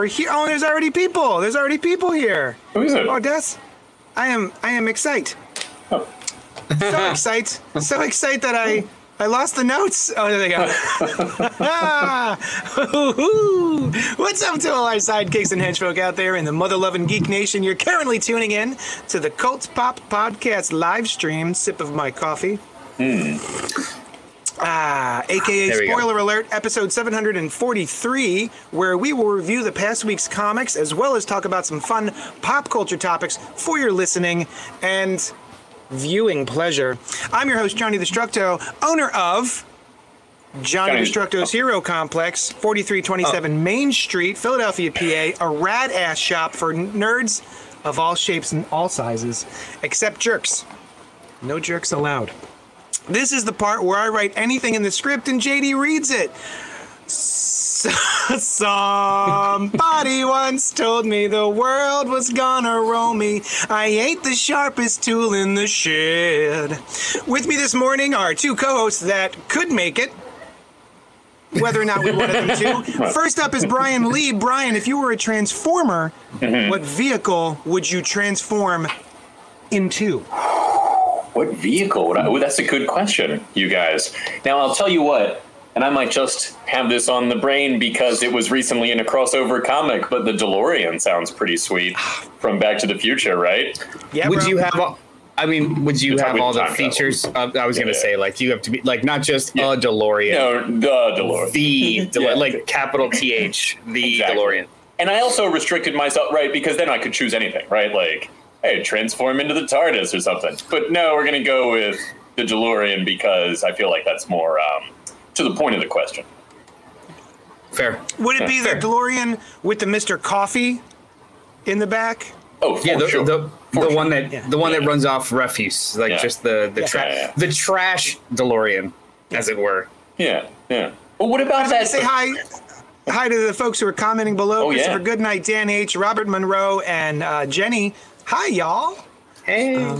We're here. Oh, there's already people. There's already people here. Who is it? Oh, Des, I am. I am excited. Oh. So excited. So excited that I. I lost the notes. Oh, there they go. Ah. What's up to all our sidekicks and henchfolk out there in the mother loving geek nation? You're currently tuning in to the Cult Pop Podcast live stream. Sip of my coffee. Ah, aka There we go. spoiler alert, episode 743, where we will review the past week's comics as well as talk about some fun pop culture topics for your listening and viewing pleasure. I'm your host, Johnny Destructo, owner of Johnny Johnny- Destructo's Hero Complex, 4327 Main Street, Philadelphia, PA, a rad ass shop for nerds of all shapes and all sizes, except jerks. No jerks allowed. This is the part where I write anything in the script and JD reads it. Somebody once told me the world was gonna roll me. I ain't the sharpest tool in the shed. With me this morning are two co hosts that could make it. Whether or not we wanted them to. First up is Brian Lee. Brian, if you were a transformer, mm-hmm. what vehicle would you transform into? What vehicle would I? Oh, that's a good question, you guys. Now I'll tell you what, and I might just have this on the brain because it was recently in a crossover comic, but the DeLorean sounds pretty sweet from Back to the Future, right? Yeah, would bro. you have all, I mean, would you You're have all the features? Of, I was going to Yeah. say, like, you have to be, like, not just Yeah. a DeLorean, No, the DeLorean. the, DeLorean, Yeah. like, capital TH, the Exactly. DeLorean. And I also restricted myself, right? Because then I could choose anything, right? Like, hey, transform into the TARDIS or something. But no, we're going to go with the DeLorean because I feel like that's more um, to the point of the question. Fair. Would it be the Fair. DeLorean with the Mr. Coffee in the back? Oh, for Yeah, the, sure. the, For the sure. one that Yeah. the one that runs off refuse, like Yeah. just the the Yeah. trash, Yeah, yeah. the trash DeLorean, as it were. Yeah, yeah. Well, what about that? say hi. Hi to the folks who are commenting below. Oh, yeah. Christopher Goodnight, Dan H, Robert Monroe, and uh, Jenny. Hi, y'all. Hey, What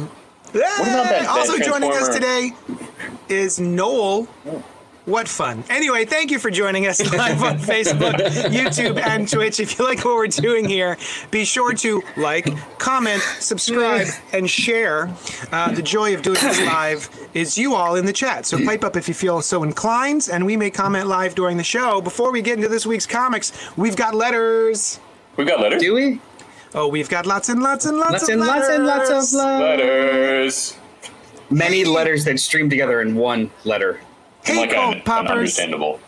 about that- that also joining us today is Noel. What fun. Anyway, thank you for joining us live on Facebook, YouTube, and Twitch. If you like what we're doing here, be sure to like, comment, subscribe, and share. Uh, the joy of doing this live is you all in the chat. So pipe up if you feel so inclined, and we may comment live during the show. Before we get into this week's comics, we've got letters. We've got letters. do we? Oh, we've got lots and lots and lots, Lots of and lots and lots of love. Letters. Many letters that stream together in one letter. Hey, like Cult un- un- Poppers. understandable.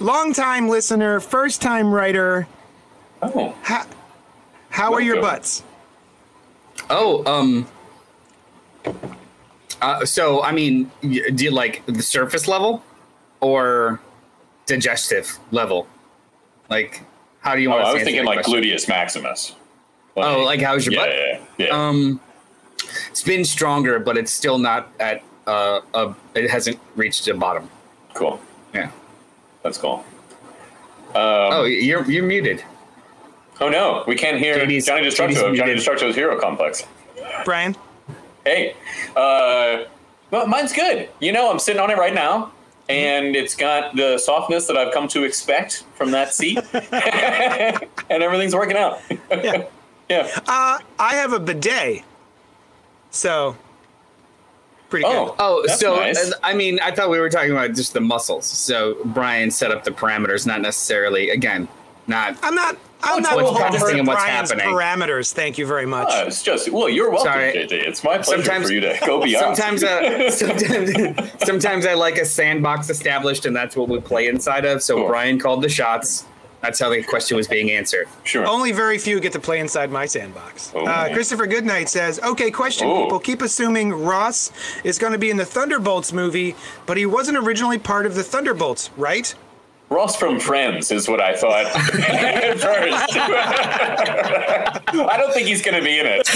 Long-time listener, first-time writer. Oh, How, how are your butts? Oh, um. Uh, so, I mean, do you like the surface level or digestive level? Like, how do you oh want to I was thinking like question? gluteus maximus. Oh, like how's your yeah, butt? yeah, yeah. Um, it's been stronger, but it's still not at uh, a. It hasn't reached the bottom. cool. Yeah. That's cool. Oh, you're you're muted. Oh no, we can't hear JD's Johnny Destructo of Johnny muted. Destructo's Hero Complex. Brian? Hey, uh, well, mine's good. You know, I'm sitting on it right now, and it's got the softness that I've come to expect from that seat, and everything's working out. Yeah. yeah. Uh, I have a bidet. So, pretty good. Oh, Oh, that's so nice. I mean, I thought we were talking about just the muscles. So Brian set up the parameters, not necessarily again, not. I'm not. I'm not what's holding happening to and what's Brian's happening? parameters. Thank you very much. Uh, it's just well, you're welcome, Sorry. JJ. It's my pleasure Sometimes- for you to go beyond. Sometimes, uh, sometimes, sometimes I like a sandbox established, and that's what we play inside of. So Cool. Brian called the shots. That's how the question was being answered. Sure. Only very few get to play inside my sandbox. Oh. Uh, Christopher Goodnight says, "Okay, question. Oh. People keep assuming Ross is going to be in the Thunderbolts movie, but he wasn't originally part of the Thunderbolts, right? Ross from Friends is what I thought at first. I don't think he's going to be in it.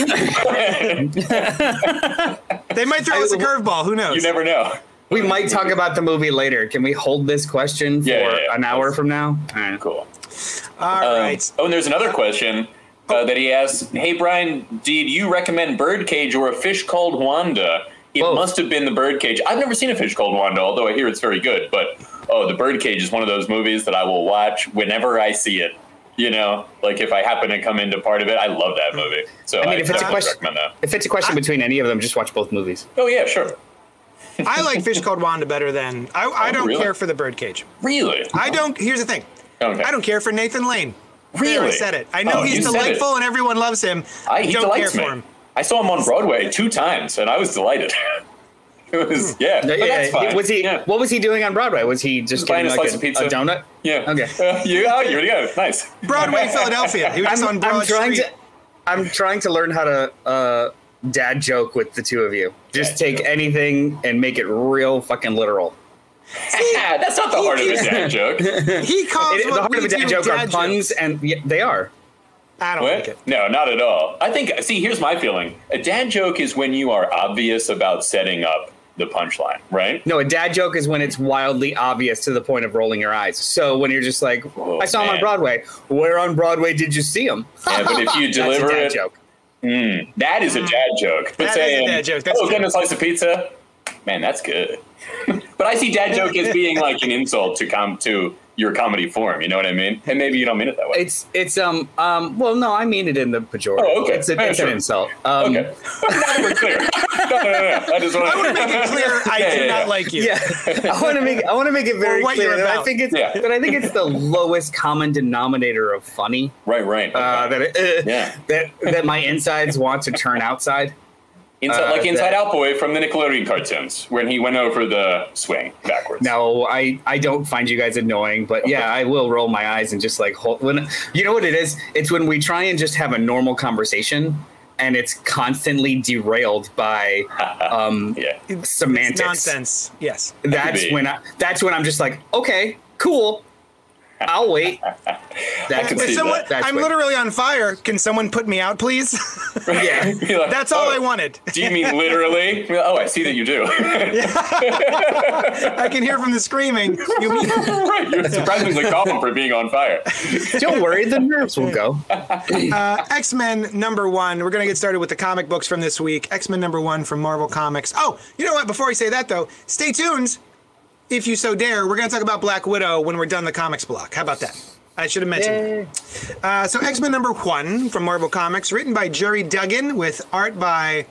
They might throw us a curveball. Who knows? you never know. We might talk about the movie later. Can we hold this question for Yeah, yeah, yeah. an hour from now? All right. Cool. All Um, right. Oh, and there's another question uh, that he asks. Hey, Brian, did you recommend Birdcage or a fish called Wanda? It Both. must have been the Birdcage. I've never seen a fish called Wanda, although I hear it's very good. But oh, the Birdcage is one of those movies that I will watch whenever I see it. You know, like if I happen to come into part of it, I love that movie. So I mean, if it's a question, recommend that. if it's a question between any of them, just watch both movies. Oh yeah, sure. I like Fish Called Wanda better than I. I Oh, don't really? care for the Birdcage. Really? I don't. Here's the thing. Okay. I don't care for Nathan Lane. There, I Really? said it. I know Oh, he's delightful and everyone loves him. I, he don't care me. for him. I saw him on Broadway two times, and I was delighted. it was yeah, but Yeah, that's fine. Was he? Yeah. What was he doing on Broadway? Was he just Buying getting a like slice a, of pizza. a donut? Yeah. Okay. Uh, you, oh, you already go. Nice. Broadway, Philadelphia. He was on I'm, Broad I'm trying Street. to. I'm trying to learn how to uh, dad joke with the two of you. Just Dad take joke. anything and make it real fucking literal. Yeah, that's not the heart of a dad joke. He calls It- the heart of a dad do joke are dad puns, jokes. and yeah, they are. I don't like it. No, not at all. I think. See, here's my feeling. A dad joke is when you are obvious about setting up the punchline, right? No, a dad joke is when it's wildly obvious to the point of rolling your eyes. So when you're just like, Oh, I saw him on. Broadway. Where on Broadway did you see him? Yeah, but if you deliver dad it, joke. Hmm, that is a mm. dad joke. But That is a saying, dad joke, that's "Oh, getting a slice of pizza," man, that's good. but I see dad joke as being like an insult to come to your comedy form. You know what I mean? And maybe you don't mean it that way. It's it's um um well no I mean it in the pejorative. Oh, okay. It's, a, Yeah, it's sure. an insult. Um, okay. we're clear. No, no, no, no. I just want I want to make it clear I Yeah, do yeah, not yeah. like you. Yeah, I want to make I want to make it very what clear that I think it's Yeah. that I think it's the lowest common denominator of funny. Right, right. Uh, okay. that it, uh, Yeah. that that my insides want to turn outside. Inside, uh, like Inside that- Out Boy from the Nickelodeon cartoons, when he went over the swing backwards. No, I I don't find you guys annoying, but yeah, I will roll my eyes and just like hold, when you know what it is. It's when we try and just have a normal conversation, and it's constantly derailed by um, Yeah. semantics. Nonsense. Yes. That's when I, that's when I'm just like, okay, cool, I'll wait. That could be someone, that. I'm when- literally on fire. Can someone put me out, please? yeah. Like, That's all "Oh, I wanted. Do you mean literally? Oh, I see that you do. I can hear from the screaming. You mean right, you're surprisingly calm for being on fire. Don't worry, the nerves will go. Uh, X Men number one? We're gonna get started with the comic books from this week. X Men number one from Marvel Comics. Oh, you know what? Before I say that though, stay tuned. If you so dare, we're gonna talk about Black Widow when we're done the comics block. How about that? I should have mentioned. Uh, so X Men number one from Marvel Comics, written by Gerry Duggan with art by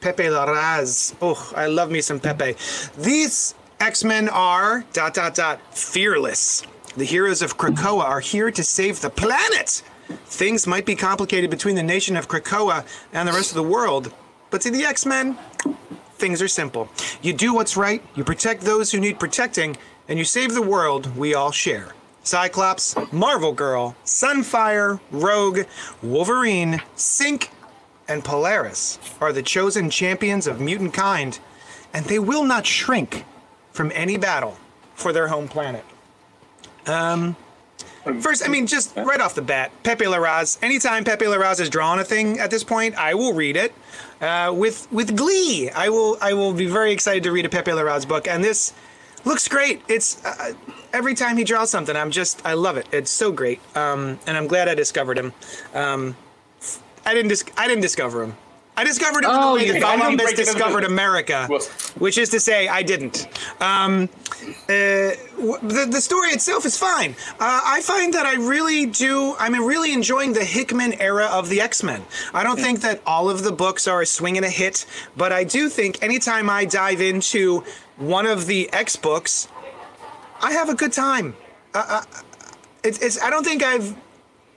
Pepe Larraz. Oh, I love me some Pepe. These X Men are dot dot dot fearless. The heroes of Krakoa are here to save the planet. Things might be complicated between the nation of Krakoa and the rest of the world, but to the X Men, things are simple. You do what's right, you protect those who need protecting, and you save the world we all share. Cyclops, Marvel Girl, Sunfire, Rogue, Wolverine, Synch, and Polaris are the chosen champions of mutant kind, and they will not shrink from any battle for their home planet. Um, first, I mean, just right off the bat, Pepe Larraz. Anytime Pepe Larraz is drawing a thing at this point, I will read it uh, with with glee. I will I will be very excited to read a Pepe Larraz book, and this looks great. It's uh, every time he draws something, I'm just I love it. It's so great, um, and I'm glad I discovered him. Um, I didn't dis- I didn't discover him. I discovered him Oh, in the way you that? Columbus Break it into discovered America, Well- which is to say, I didn't. Um, uh, the, the story itself is fine. Uh, I find that I really do. I'm really enjoying the Hickman era of the X Men. I don't think that all of the books are a swing and a hit, but I do think anytime I dive into one of the X books, I have a good time. Uh, uh, it's, it's. I don't think I've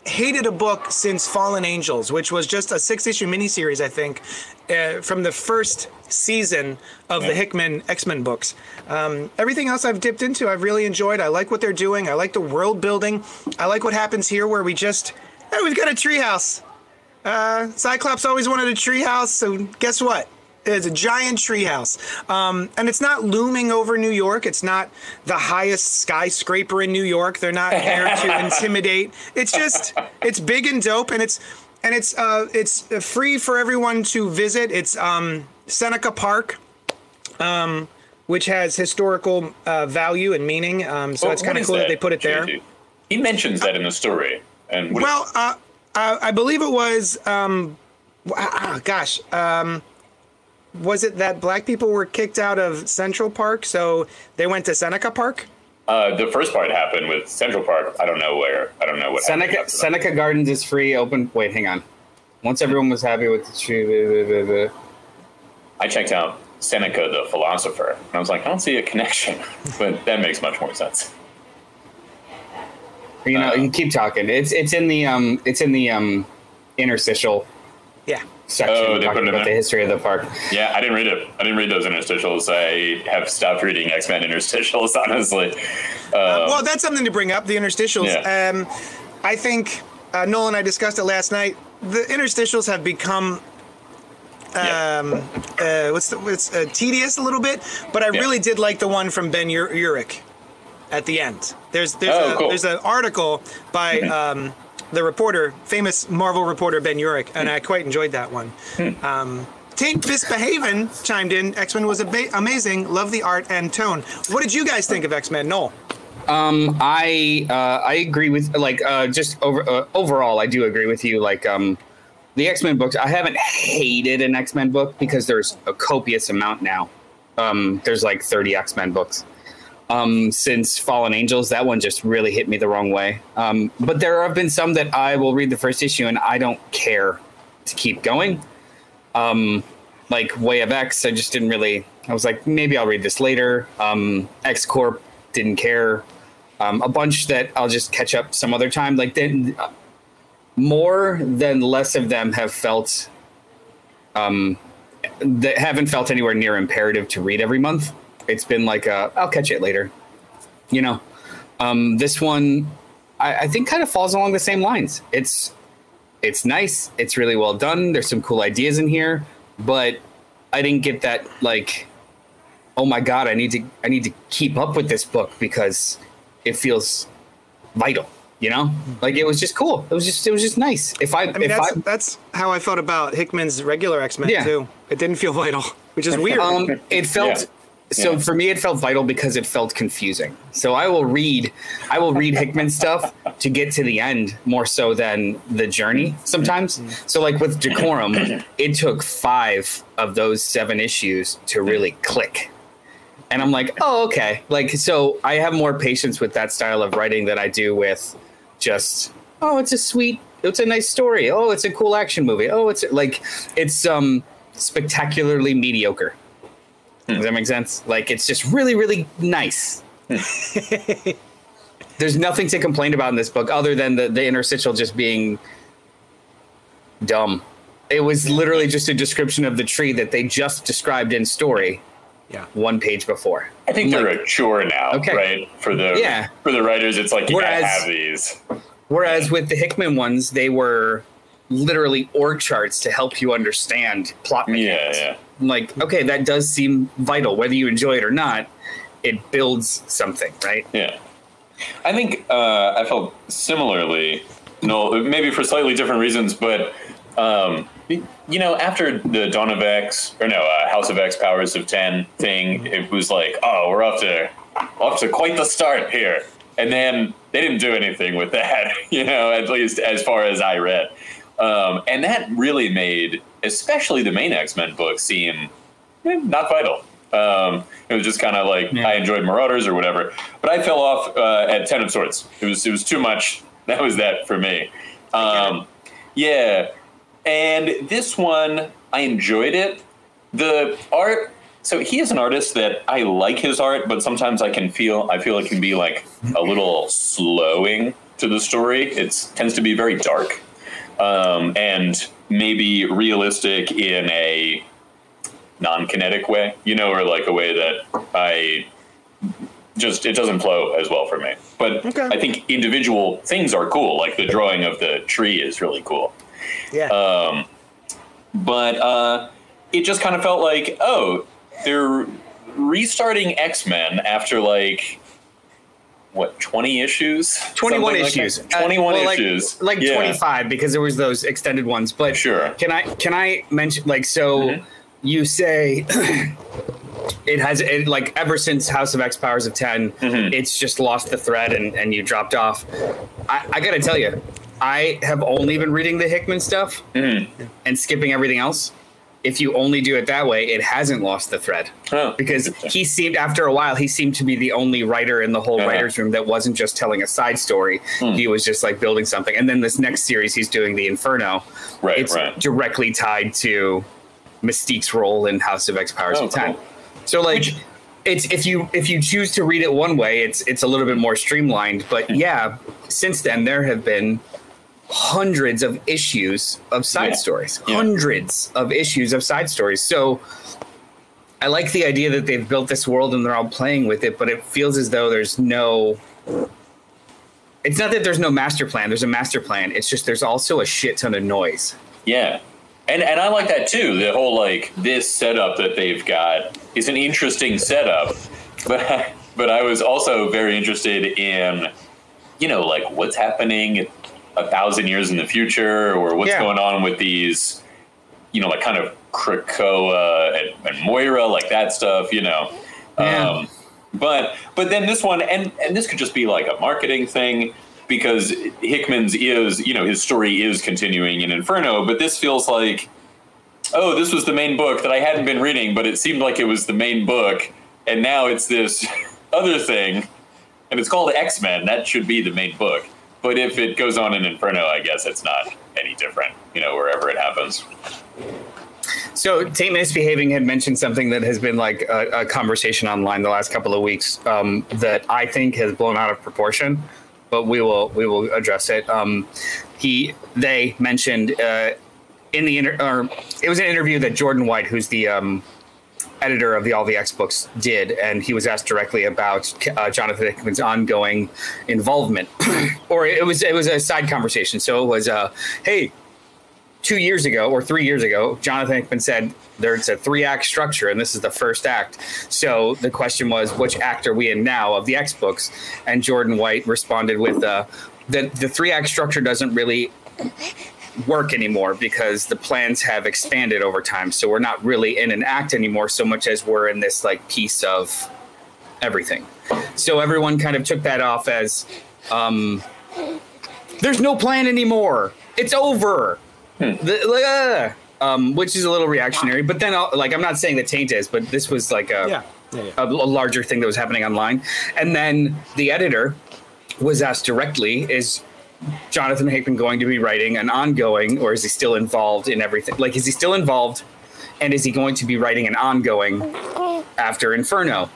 hated a book since Fallen Angels, which was just a six issue miniseries, I think, uh, from the first season of the Hickman X Men books. Um, everything else I've dipped into, I've really enjoyed. I like what they're doing. I like the world building. I like what happens here, where we just hey, we've got a treehouse. Uh, Cyclops always wanted a treehouse, so guess what? It's a giant treehouse, um, and it's not looming over New York. It's not the highest skyscraper in New York. They're not there to intimidate. It's just it's big and dope, and it's and it's uh, it's free for everyone to visit. It's um, Seneca Park, um, which has historical uh, value and meaning. Um, so Well, it's kind of cool that they put it there. He mentions that in the story. And Well, uh, uh, I believe it was. Um, ah, gosh, um, was it that black people were kicked out of Central Park, so they went to Seneca Park? Uh, the first part happened with Central Park. I don't know where. I don't know what Seneca after. Seneca Gardens is free. Open. Wait, hang on. Once everyone was happy with the tree, blah, blah, blah, blah. I checked out Seneca the philosopher, and I was like, I don't see a connection, but that makes much more sense. you know, Uh, you keep talking. It's it's in the um it's in the um interstitial Yeah. Section Oh, they put talking it in about the history of the park. Yeah, I didn't read it. I didn't read those interstitials. I have stopped reading X Men interstitials, honestly. well, that's something to bring up. The interstitials. Yeah. Um, I think uh, Noel and I discussed it last night. The interstitials have become. Yeah. Um, uh, what's the, it's uh, tedious a little bit, but I Yeah. really did like the one from Ben Ur- Urich at the end. There's there's Oh, a, cool. there's an article by um, the reporter, famous Marvel reporter Ben Urich, and I quite enjoyed that one. Hmm. Um, Taint Bisbehaven chimed in. X Men was amazing. Love the art and tone. What did you guys think of X Men, Noel? I uh, I agree with like uh, just over uh, overall I do agree with you like um the X Men books I haven't hated an X Men book because there's a copious amount now. Um, there's like 30 X Men books. Um, since Fallen Angels, that one just really hit me the wrong way. Um, but there have been some that I will read the first issue and I don't care to keep going. Um, like Way of X, I just didn't really. I was like, maybe I'll read this later. Um, X Corp didn't care. Um, a bunch that I'll just catch up some other time. Like then, more than less of them have felt, um, that haven't felt anywhere near imperative to read every month. It's been like a, I'll catch it later. You know, um, this one, I, I think, kind of falls along the same lines. It's it's nice. It's really well done. There's some cool ideas in here, but I didn't get that like, oh my god, I need to I need to keep up with this book because it feels vital. You know, like it was just cool. It was just it was just nice. If I, I mean, if that's, I that's how I felt about Hickman's regular X Men Yeah. too. It didn't feel vital, which is weird. um, it felt Yeah. So Yeah. for me it felt vital because it felt confusing. So i will read i will read hickman stuff to get to the end more so than the journey sometimes. So like with decorum it took five of those seven issues to really click. And i'm like oh okay. Like so i have more patience with that style of writing than i do with just oh it's a sweet it's a nice story. Oh it's a cool action movie. Oh it's like it's um spectacularly mediocre Hmm. does that make sense? Like it's just really, really nice. There's nothing to complain about in this book other than the, the interstitial just being dumb. It was literally just a description of the tree that they just described in story yeah. one page before. I think I'm they're like- a chore now, Okay. right? For the Yeah. for the writers, it's like you Whereas- gotta have these. Whereas with the Hickman ones, they were literally org charts to help you understand plot mechanics. yeah. I'm like, okay, that does seem vital, whether you enjoy it or not. It builds something, right? Yeah. I think uh, I felt similarly, no, maybe for slightly different reasons, but um, you know, after the Dawn of X or no, uh, House of X, Powers of Ten thing, it was like, oh, we're off to off to quite the start here, and then they didn't do anything with that, you know, at least as far as I read, um, and that really made, especially the main X Men book, seem eh, not vital. Um, it was just kind of like I enjoyed Marauders or whatever, but I fell off uh, at Ten of Swords. It was it was too much. That was that for me. Um, yeah, and this one I enjoyed it. The art. So he is an artist that I like his art, but sometimes I can feel I feel it can be like a little slowing to the story. It tends to be very dark um, and maybe realistic in a non-kinetic way, you know, or like a way that I just it doesn't flow as well for me. But Okay. I think individual things are cool. Like the drawing of the tree is really cool. Yeah. Um, but uh, it just kind of felt like, oh, they're restarting X Men after like what twenty issues, 21 Something like issues. that? Twenty-one Uh, well, like- issues, Like, Yeah. 25 because there was those extended ones. But Sure. Can I can I mention like so Mhm. you say it has it like ever since House of X Powers of 10 Mhm. it's just lost the thread and and you dropped off. I, I got to tell you, I have only been reading the Hickman stuff Mhm. and skipping everything else. If you only do it that way, it hasn't lost the thread Oh, because he seemed after a while he seemed to be the only writer in the whole Uh-huh. writers room that wasn't just telling a side story Hmm. he was just like building something and then this next series he's doing the inferno right, it's right. directly tied to mystique's role in house of x powers Oh, of 10 cool. so like Which- it's if you if you choose to read it one way it's it's a little bit more streamlined but Hmm. yeah since then there have been hundreds of issues of side Yeah. stories Yeah. hundreds of issues of side stories so I like the idea that they've built this world and they're all playing with it, but it feels as though there's no. It's not that there's no master plan. There's a master plan. It's just there's also a shit ton of noise. Yeah. And and I like that too. The whole like this setup that they've got is an interesting setup. But but I was also very interested in you know like what's happening a thousand years in the future or what's Yeah. going on with these you know like kind of Krakoa and, and Moira like that stuff, you know. Yeah. Um but but then this one and and this could just be like a marketing thing because Hickman's is you know his story is continuing in Inferno, but this feels like oh this was the main book that I hadn't been reading, but it seemed like it was the main book, and now it's this other thing, and it's called X Men. That should be the main book. But if it goes on in Inferno, I guess it's not any different, you know, wherever it happens. So Tate Misbehaving had mentioned something that has been like a, a conversation online the last couple of weeks um, that I think has blown out of proportion, but we will we will address it. Um, he they mentioned uh, in the inter- or it was an interview that Jordan White, who's the um, editor of the All the X books, did, and he was asked directly about uh, Jonathan Hickman's ongoing involvement, or it was it was a side conversation. So it was, uh, hey, two years ago or three years ago, Jonathan Hickman said there's a three act structure and this is the first act. So the question was, which act are we in now of the X books? And Jordan White responded with, uh, the, the three act structure doesn't really work anymore because the plans have expanded over time. So we're not really in an act anymore so much as we're in this like piece of everything. So everyone kind of took that off as, um, there's no plan anymore. It's over. The, uh, um, which is a little reactionary. But then, I'll, like, I'm not saying that Taint is, but this was like a, yeah. Yeah. yeah. a, a larger thing that was happening online. And then the editor was asked directly, "Is Jonathan Hickman going to be writing an ongoing, or is he still involved in everything? Like, is he still involved, and is he going to be writing an ongoing after Inferno?"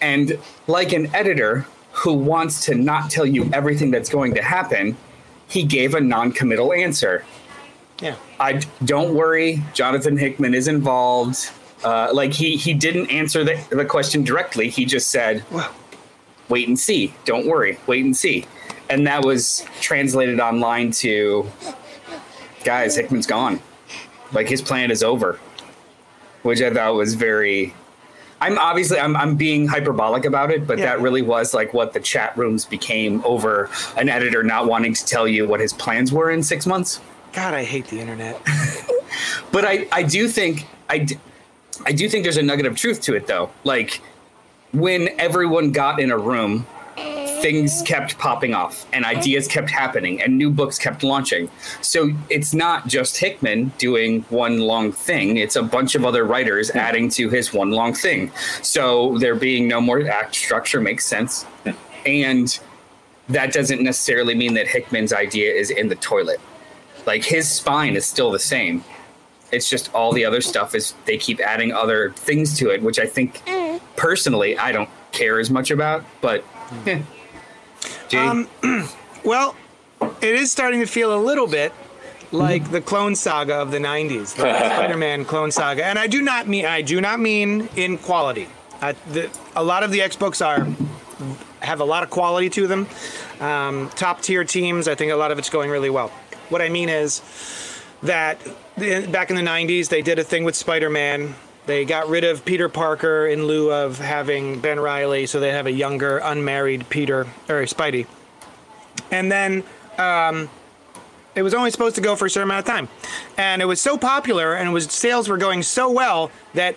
And like an editor who wants to not tell you everything that's going to happen, he gave a non-committal answer. Yeah. I don't worry. Jonathan Hickman is involved. Uh, like he he didn't answer the, the question directly. He just said, Well, "Wait and see. Don't worry. Wait and see." And that was translated online to, "Guys, Hickman's gone. Like his plan is over," which I thought was very. I'm obviously I'm I'm being hyperbolic about it, but Yeah. that really was like what the chat rooms became over an editor not wanting to tell you what his plans were in six months God, I hate the internet. but I, I do think I, d- I do think there's a nugget of truth to it though like when everyone got in a room things oh. kept popping off and ideas kept happening and new books kept launching. So it's not just hickman doing one long thing it's a bunch of other writers hmm. adding to his one long thing. So there being no more act structure makes sense. Hmm. And that doesn't necessarily mean that hickman's idea is in the toilet. Like his spine is still the same. It's just all the other stuff is they keep adding other things to it which i think hmm. personally i don't care as much about but eh. Um, Well, it is starting to feel a little bit like the Clone Saga of the '90s, the Spider-Man Clone Saga. And I do not mean I do not mean in quality. Uh, the, a lot of the X books are have a lot of quality to them. Um, top tier teams. I think a lot of it's going really well. What I mean is that the- back in the 90s, they did a thing with Spider Man. They got rid of Peter Parker in lieu of having Ben Riley, so they have a younger, unmarried Peter, or Spidey. And then um, it was only supposed to go for a certain amount of time. And it was so popular and was sales were going so well that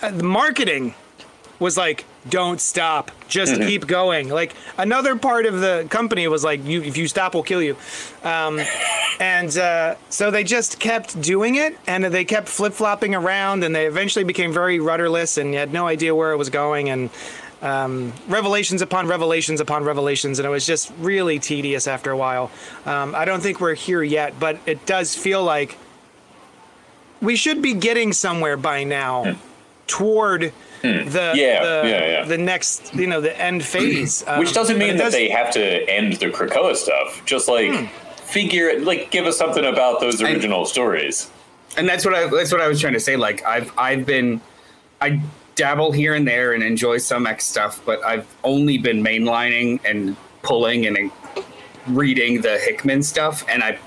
uh, the marketing was like, don't stop, just keep going. Like another part of the company was like, you if you stop, we'll kill you. Um, and uh, so they just kept doing it, and they kept flip flopping around, and they eventually became very rudderless, and you had no idea where it was going, and um, revelations upon revelations upon revelations, and it was just really tedious after a while. Um, I don't think we're here yet, but it does feel like we should be getting somewhere by now toward the Hmm. Yeah, the, yeah, yeah. the next you know the end phase. Um, Which doesn't mean that does- they have to end the Krakoa stuff. Just like Hmm. figure it, like give us something about those original stories. and that's what I that's what I was trying to say. Like I've I've been I dabble here and there and enjoy some X stuff, but I've only been mainlining and pulling and reading the Hickman stuff. And I,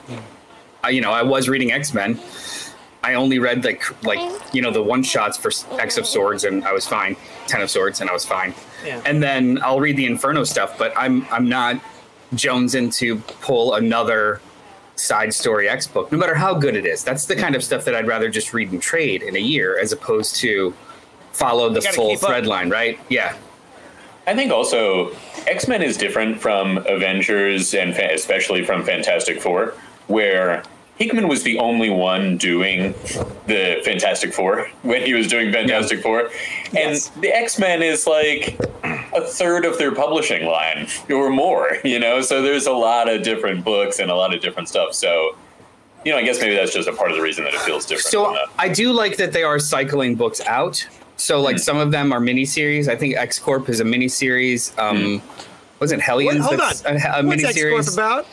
I you know, I was reading X Men. I only read like like you know the one shots for X of Swords, and I was fine. Ten of Swords, and I was fine. Yeah. And then I'll read the Inferno stuff, but I'm I'm not Jones into pull another side story X book, no matter how good it is. That's the kind of stuff that I'd rather just read and trade in a year, as opposed to follow the full keep up. thread line, right? Yeah. I think also X Men is different from Avengers and fa- especially from Fantastic Four, where Hickman was the only one doing the Fantastic Four when he was doing Fantastic Four, and Yes. the X Men is like a third of their publishing line or more, you know. So there's a lot of different books and a lot of different stuff. So. You know, I guess maybe that's just a part of the reason that it feels different. So. I do like that they are cycling books out. So like some of them are miniseries. I think X Corp is a miniseries. Um, was it Hellions? What? Hold that's on. A, a What's X Corp about?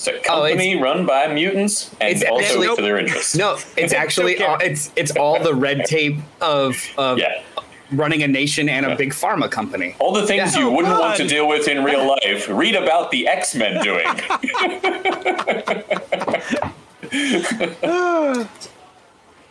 It's a Oh, it's- company run by mutants and It's also actually- for their interests. No, it's actually all, it's it's all the red tape of of Yeah. running a nation and a big pharma company. All the things Yeah. you Oh, wouldn't want to deal with in real life, read about the X Men doing.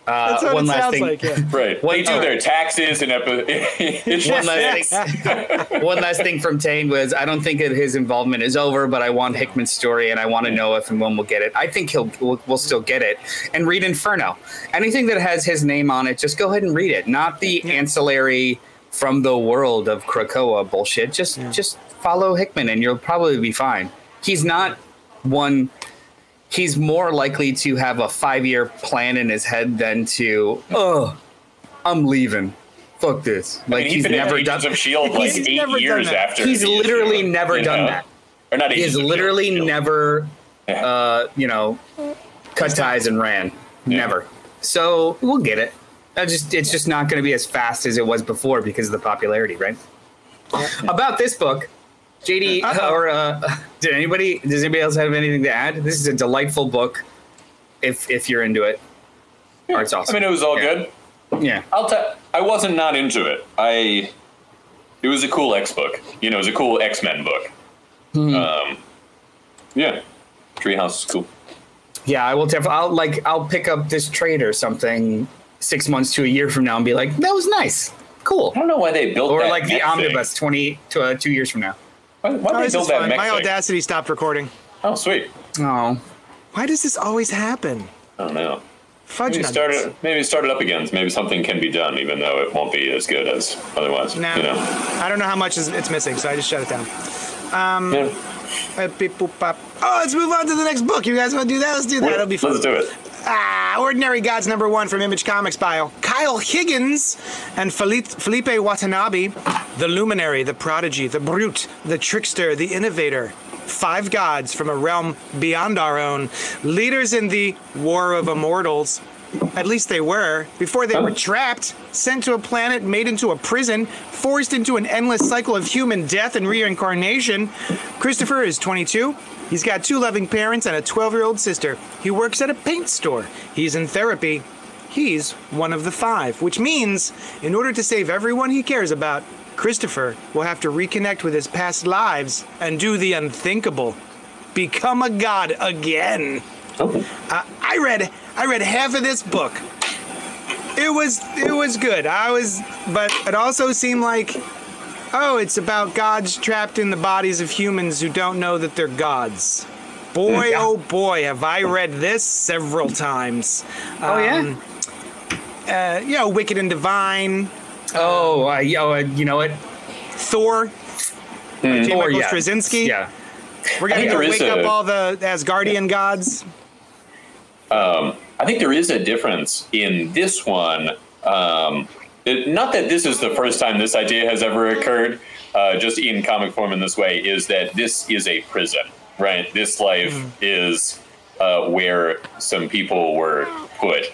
That's Uh, what one it last sounds thing. like. Yeah. right. What- they do oh. their taxes and epi- One last thing. one last thing from Tane was I don't think that his involvement is over, but I want Hickman's story and I want to know if and when we'll get it. I think he'll we'll, we'll still get it and read Inferno. Anything that has his name on it, just go ahead and read it. Not the ancillary from the world of Krakoa bullshit. Just just follow Hickman and you'll probably be fine. He's not one. He's more likely to have a five year plan in his head than to oh, I'm leaving. Fuck this. I Like mean, he's he's been never in done. Agents of Shield like He's eight never years that. after. He's literally issue, never done know? that. Or not He has Agents of literally Shield. never, Yeah. uh, you know, cut ties and ran. Never. So we'll get it. I just it's just not going to be as fast as it was before because of the popularity, right? About this book, JD Uh-oh. or uh, did anybody does anybody else have anything to add? This is a delightful book. If if you're into it, art's I awesome. mean, it was all Yeah. good. yeah. I'll tell. I wasn't not into it. I. It was a cool X book. You know, it was a cool X Men book. Hmm. Um, yeah, Treehouse is cool. Yeah, I will. Def- I'll like. I'll pick up this trade or something six months to a year from now and be like, "That was nice, cool." I don't know why they built it. Or like the mech thing. omnibus twenty to uh, two years from now. Why, why Oh, they this build is that fun. My thing? Audacity stopped recording. Oh, sweet. Oh, Why does this always happen? I don't know. Fudge Maybe nuggets. start it. Maybe start it up again. Maybe something can be done, even though it won't be as good as otherwise. Nah, You know. I don't know how much is, it's missing, so I just shut it down. Yeah. Uh, beep, boop, bop. Oh, let's move on to the next book. You guys want to do that? Let's do that. It'll be fun. Let's do it. Ah, Ordinary Gods number one from Image Comics bio. Kyle Higgins and Felipe, Felipe Watanabe, the luminary, the prodigy, the brute, the trickster, the innovator. Five gods from a realm beyond our own, leaders in the War of Immortals, At least they were. Before they were trapped, sent to a planet, made into a prison, forced into an endless cycle of human death and reincarnation. Christopher is 22. He's got two loving parents and a 12 year old sister. He works at a paint store. He's in therapy. He's one of the five, which means, in order to save everyone he cares about, Christopher will have to reconnect with his past lives and do the unthinkable become a god again. Oh. Uh, I read I read half of this book. It was it was good. I was but it also seemed like oh, it's about gods trapped in the bodies of humans who don't know that they're gods. Boy, oh boy, have I read this several times. Oh yeah. Uh, you know, Wicked and Divine, Oh, uh, yo, uh, you know what? Thor, J. Thor, Michael yeah. Straczynski. Yeah. We're gonna think there is wake up all the Asgardian gods. I think there is a difference in this one. Um, it- not that this is the first time this idea has ever occurred, uh, just in comic form in this way, is that this is a prison, right? This life is uh, where some people were put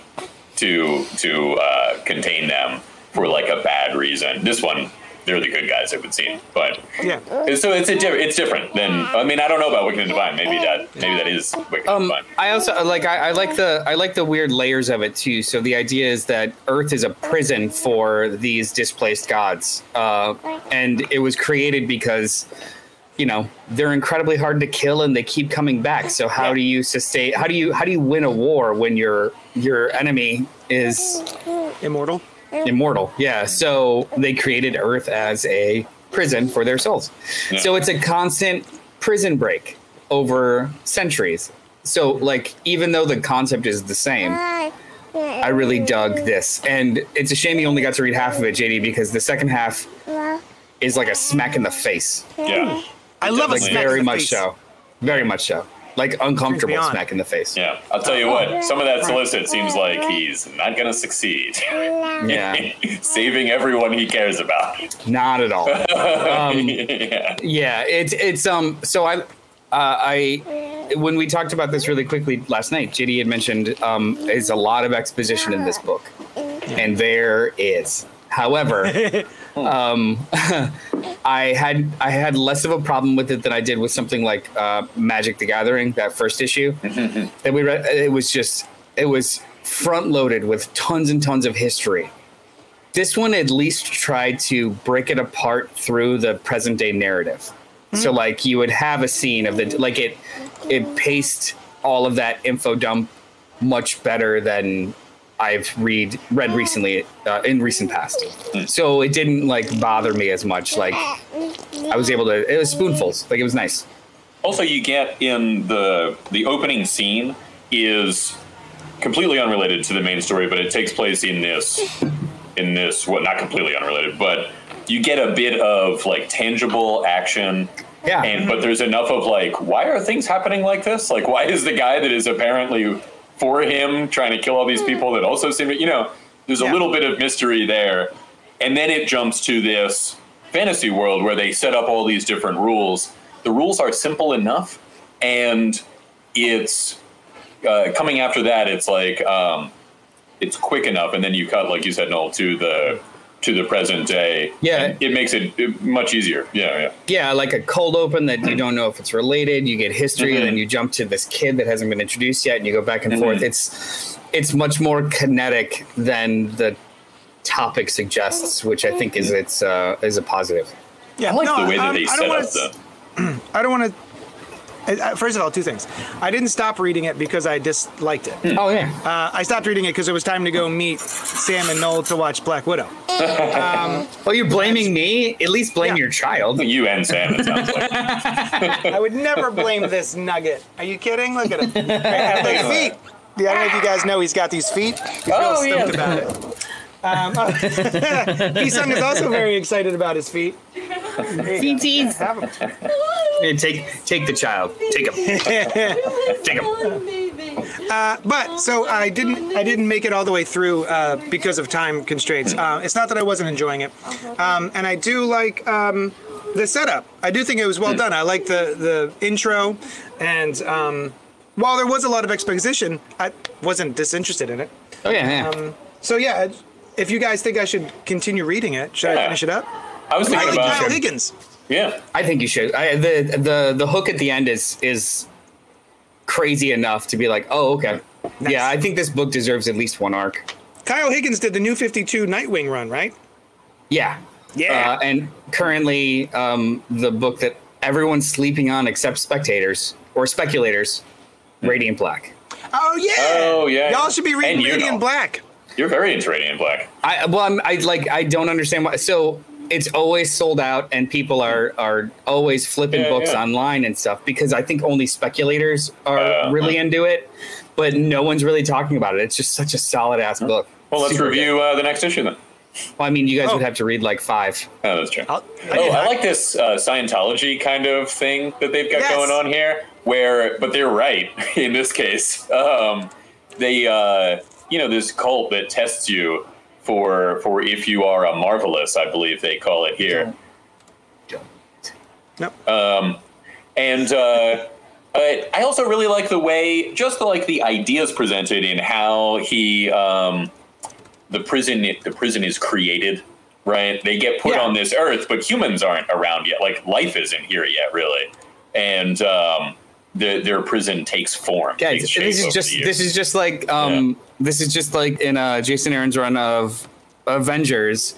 to to uh, contain them for like a bad reason. This one, they're the good guys, it would seem, but Yeah. so it's a di- it's different than I mean I don't know about Wicked and Divine. Maybe that maybe that is Wicked and Um, Divine. I also like I, I like the I like the weird layers of it too. So the idea is that Earth is a prison for these displaced gods, uh, and it was created because you know they're incredibly hard to kill and they keep coming back. So how do you sustain? How do you how do you win a war when your your enemy is Immortal. Immortal. Yeah. So they created Earth as a prison for their souls. Yeah. So it's a constant prison break over centuries. So like even though the concept is the same, I really dug this. And it's a shame you only got to read half of it, JD, because the second half is like a smack in the face. Yeah. I love a Like smack very in the much face. so. Very much so. Like uncomfortable smack in the face. Yeah, I'll tell you what. Some of that solicit seems like he's not going to succeed. Yeah. Saving everyone he cares about. Not at all. Um, yeah. Yeah, it's it's um. So I, uh, I, when we talked about this really quickly last night, JD had mentioned um, there's a lot of exposition in this book, and there is. However, um, I had I had less of a problem with it than I did with something like uh, Magic: The Gathering, that first issue that we read. It was just it was front loaded with tons and tons of history this one at least tried to break it apart through the present day narrative. So like you would have a scene of the like it it paced all of that info dump much better than I've read read recently uh, in recent past. So it didn't like bother me as much. Like I was able to it was spoonfuls. Like it was nice. Also, you get in the the opening scene is completely unrelated to the main story, but it takes place in this in this well, not completely unrelated, but you get a bit of like tangible action Yeah. and but there's enough of like why are things happening like this like why is the guy that is apparently for him trying to kill all these people that also seem to you know there's a Yeah. little bit of mystery there. And then it jumps to this fantasy world where they set up all these different rules. The rules are simple enough and it's uh, coming after that it's like um, it's quick enough. And then you cut like you said Noel to the to the present day Yeah. it makes it uh, much easier yeah yeah yeah, like a cold open that you don't know if it's related. You get history, and then you jump to this kid that hasn't been introduced yet, and you go back and forth. It's it's much more kinetic than the topic suggests, which I think is it's uh, is a positive. Yeah, I like no, the way that um, they I set don't wanna up the. I don't want to. First of all, two things. I didn't stop reading it because I disliked it. Oh yeah, Uh, I stopped reading it because it was time to go meet Sam and Noel to watch Black Widow. Well, you're blaming me? At least blame Yeah. your child. You and Sam, it sounds like. I would never blame this nugget. Are you kidding? Look at him. Got those feet. Yeah, I don't know if you guys know he's got these feet. He's real Oh, yeah. stoked about it. Um, Heesung is also very excited about his feet. Feeties. Have 'em. Here, take take the child. Take him. take him. But so I didn't I didn't make it all the way through uh, because of time constraints. Uh, it's not that I wasn't enjoying it, um, and I do like um, the setup. I do think it was well done. I like the the intro, and um, while there was a lot of exposition, I wasn't disinterested in it. Oh yeah, yeah. So yeah, if you guys think I should continue reading it, should I finish it up? I was I thinking like about Kyle Higgins. yeah. I think you should. I, the the the hook at the end is is crazy enough to be like, oh okay, Nice. yeah. I think this book deserves at least one arc. Kyle Higgins did the new 52 Nightwing run, right? Yeah, Yeah. Uh, and currently, um, the book that everyone's sleeping on except spectators or speculators, Radiant Black. Oh yeah. Oh, yeah. Y'all should be reading And Radiant. Black. You're very into Radiant Black. I well, I'm, I like I don't understand why. So it's always sold out, and people are are always flipping Yeah, books yeah. online and stuff because I think only speculators are Uh, really into it, but no one's really talking about it. It's just such a solid ass book. Well, let's Super review uh, the next issue then. Well, I mean, you guys Oh. would have to read like five. Oh, that's true. I'll- oh, I like this uh, Scientology kind of thing that they've got Yes. going on here. Where, but they're right in this case. Um, they, uh, you know, this cult that tests you for for if you are a marvelous, I believe they call it here. No. And uh, but I also really like the way, just the, like the ideas presented in how he, um, the prison, the prison is created. Right, they get put Yeah. on this earth, but humans aren't around yet. Like life isn't here yet, really. And um, the, their prison takes form. Guys, takes this is just this is just like um this is just like in uh Jason Aaron's run of Avengers.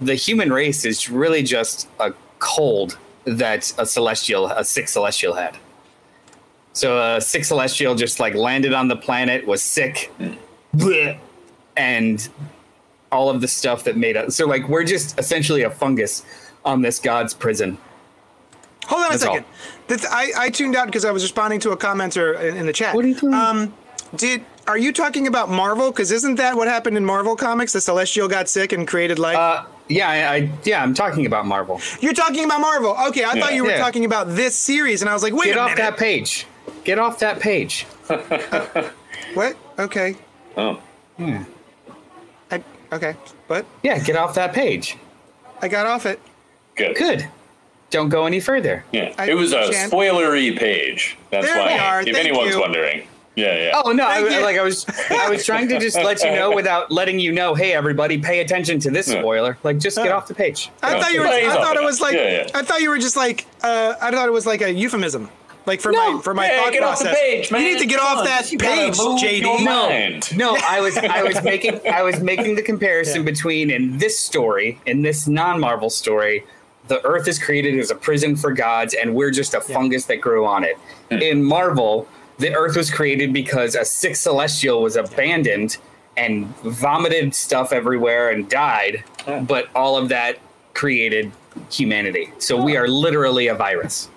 The human race is really just a cold that a celestial, a six celestial had. So a six celestial just like landed on the planet, was sick, bleh, and all of the stuff that made us. So like we're just essentially a fungus on this god's prison. Hold on a That's second. This, I, I tuned out because I was responding to a commenter in, in the chat. What are you doing? Um, did are you talking about Marvel? Because isn't that what happened in Marvel comics? The Celestial got sick and created life. Uh, yeah, I, I yeah, I'm talking about Marvel. You're talking about Marvel. Okay, I thought you were Yeah. talking about this series, and I was like, wait Get a off minute. that page. Get off that page. What? Okay. Oh. I, okay. What? Yeah, get off that page. I got off it. Good. Good. Don't go any further. Yeah. I it was a can't- spoilery page. That's There why, are. if Thank anyone's you. wondering. Yeah, yeah. Oh no, I, Thank you. like I was I was trying to just let you know without letting you know, hey everybody, pay attention to this spoiler. Like just get off the page. I Yeah. thought you were. I thought it it. was like. Yeah, yeah. I thought you were just like. Uh, I thought it was like a euphemism, like for No. my for my Yeah, thought get off process. the page, man. You need to get Come off on, that you page, JD. No, no, I was I was making I was making the comparison Yeah. between in this story, in this non-Marvel story, the Earth is created as a prison for gods, and we're just a fungus that grew on it. Hmm. In Marvel, the Earth was created because a sixth celestial was abandoned and vomited stuff everywhere and died, but all of that created humanity. So we are literally a virus.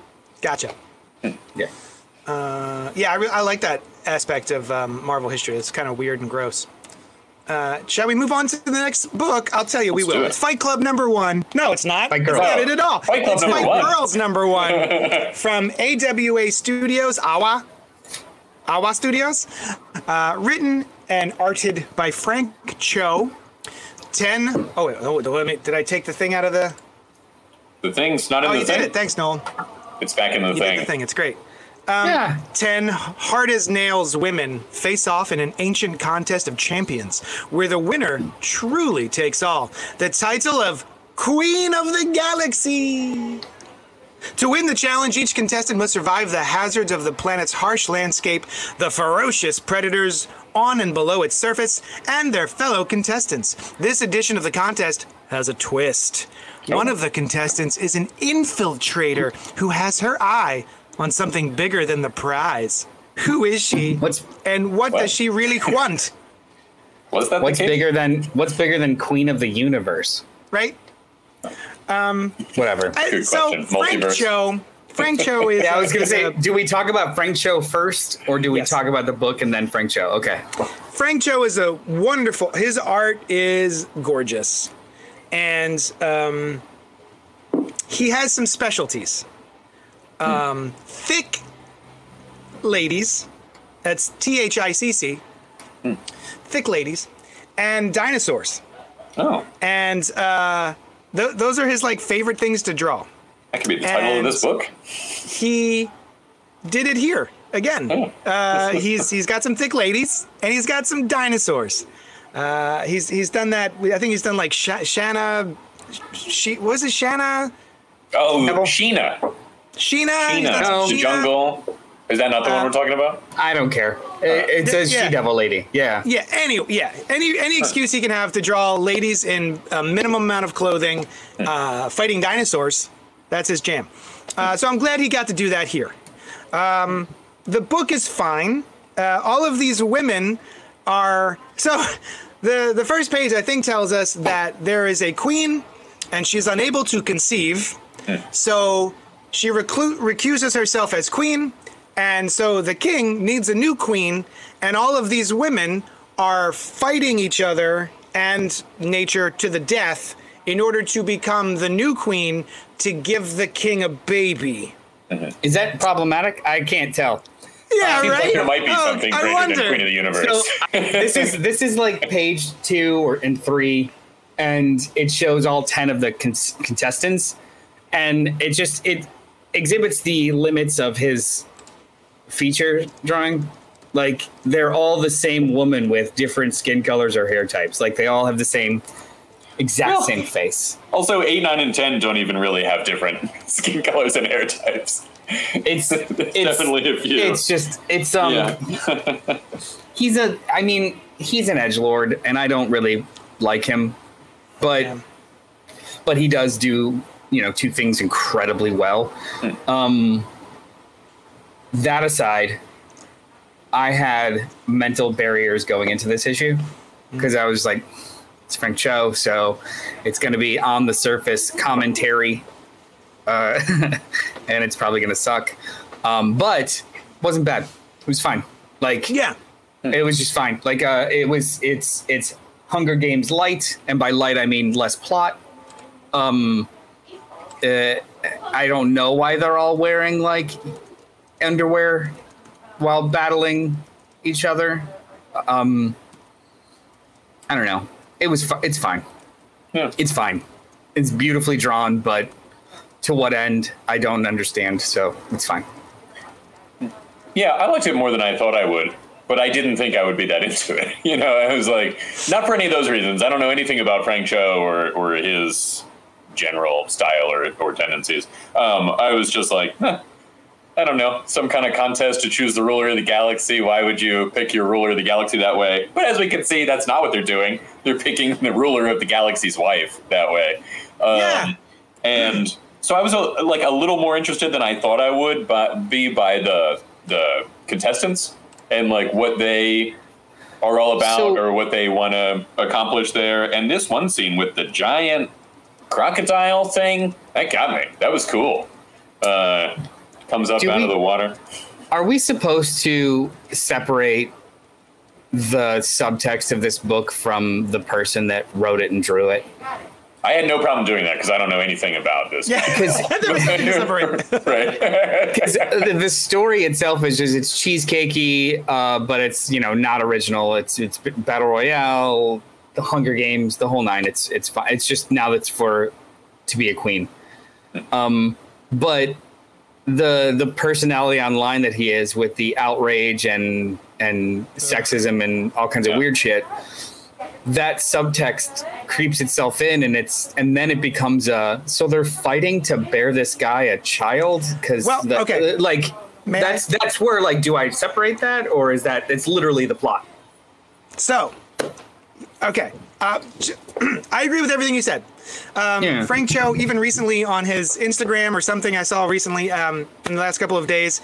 Gotcha. Hmm. Yeah. Uh, yeah, I, re- I like that aspect of um, Marvel history. It's kind of weird and gross. Uh, shall we move on to the next book? I'll tell you, we Let's will. it. It's Fight Club number one. No, it's not. Fight It's Girl. not it at all. Fight Club it's number Fight one. Girls number one from AWA Studios, AWA. AWA Studios. Uh, written and arted by Frank Cho. 10. Oh, wait, oh, let me, did I take the thing out of the. The thing's not in Oh, the you thing. did it. Thanks, Nolan. It's back in the You thing. did the thing. It's great. Um, yeah. 10 hard as nails women face off in an ancient contest of champions where the winner truly takes all. The title of Queen of the Galaxy. To win the challenge, each contestant must survive the hazards of the planet's harsh landscape, the ferocious predators on and below its surface, and their fellow contestants. This edition of the contest has a twist. One of the contestants is an infiltrator who has her eye on something bigger than the prize. Who is she? What's- and what, What? does she really want? Was that What's bigger than what's bigger than Queen of the Universe? Right? Whatever. I- Good so question. Frank Multiverse. Cho. Frank Cho is. Yeah, I was gonna say, a- do we talk about Frank Cho first, or do we Yes. talk about the book and then Frank Cho? Okay. Frank Cho is a wonderful. His art is gorgeous, and um, he has some specialties. Um, thick ladies. That's T H I C C. Thick ladies, and dinosaurs, Oh, and uh, th- those are his like favorite things to draw. that could be the title of this book. He did it here again. Oh. Uh, he's he's got some thick ladies and he's got some dinosaurs. Uh, he's he's done that. I think he's done like Sh- Shanna. She was it Shanna? Oh, Neville? Sheena. Sheena. He's Sheena. done Sheena. jungle. Is that not the Uh, one we're talking about? I don't care. It, it says yeah. she devil lady. Yeah. Yeah. Any yeah. Any any excuse he can have to draw ladies in a minimum amount of clothing, uh, fighting dinosaurs. That's his jam. Uh, so I'm glad he got to do that here. Um, the book is fine. Uh, all of these women are so. The the first page I think tells us that there is a queen, and she's unable to conceive. So she reclu- recuses herself as queen, and so the king needs a new queen, and all of these women are fighting each other and nature to the death in order to become the new queen to give the king a baby. Mm-hmm. Is that problematic? I can't tell. Yeah, Seems right. like there might be Oh, something I greater wonder. than Queen of the Universe. So this is this is like page two or and three, and it shows all ten of the con- contestants, and it just it exhibits the limits of his feature drawing. Like they're all the same woman with different skin colors or hair types. Like they all have the same exact Well- same face. also, 8, 9, and 10 don't even really have different skin colors and hair types. It's it's definitely a few. it's just it's um yeah. he's a i mean he's an edge lord and i don't really like him but Yeah. but he does do you know two things incredibly well um that aside i had mental barriers going into this issue because i was like it's frank cho so it's going to be on the surface commentary uh and it's probably going to suck um but wasn't bad it was fine like Yeah. it was just fine. Like uh, it was it's it's Hunger Games light, and by light I mean less plot. Um, uh, I don't know why they're all wearing like underwear while battling each other. Um, I don't know. It was fi- it's fine. Yeah. It's fine. It's beautifully drawn, but to what end I don't understand. So it's fine. Yeah, I liked it more than I thought I would, but I didn't think I would be that into it. You know, I was like, not for any of those reasons. I don't know anything about Frank Cho or, or his general style or, or tendencies. Um, I was just like, huh, I don't know, some kind of contest to choose the ruler of the galaxy. Why would you pick your ruler of the galaxy that way? But as we can see, that's not what they're doing. They're picking the ruler of the galaxy's wife that way. Um, Yeah. And so I was a, like a little more interested than I thought I would, but be by the the contestants and like what they are all about So- or what they want to accomplish there. And this one scene with the giant crocodile thing that got me. That was cool. Uh, comes up Do out we- of the water. Are we supposed to separate the subtext of this book from the person that wrote it and drew it? I had no problem doing that because I don't know anything about this. Yeah. There was nothing to separate. the, the story itself is just it's cheesecakey, uh, but it's you know not original. It's it's battle royale, the Hunger Games, the whole nine. It's it's fine. It's just now that's for to be a queen. Um, but the the personality online that he is with the outrage and and sexism and all kinds Yeah. of weird shit that subtext creeps itself in and it's and then it becomes a so they're fighting to bear this guy a child because Well, okay. like May that's I- that's where like do i separate that or is that it's literally the plot So, okay. Uh, I agree with everything you said. Um, Yeah. Frank Cho, even recently on his Instagram or something I saw recently um, in the last couple of days,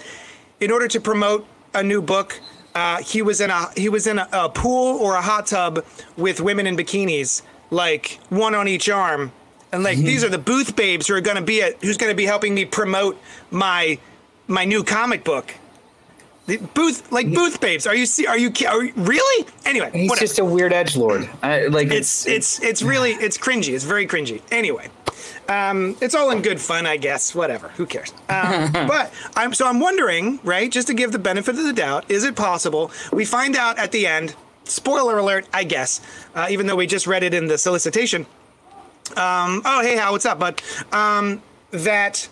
in order to promote a new book, uh, he was in a he was in a, a pool or a hot tub with women in bikinis, like one on each arm, and like these are the booth babes who are going to be at who's going to be helping me promote my my new comic book. The booth like booth babes. Are you see? Are you are you, really? Anyway, he's whatever. just a weird edge lord like it's it's it's really it's cringy. It's very cringy. Anyway, um, it's all in good fun, I guess. Whatever. Who cares? Um, but I'm so I'm wondering, right? Just to give the benefit of the doubt, is it possible we find out at the end? Spoiler alert, I guess. Uh, even though we just read it in the solicitation. Um, oh, hey, Hal, what's up, bud? Um, that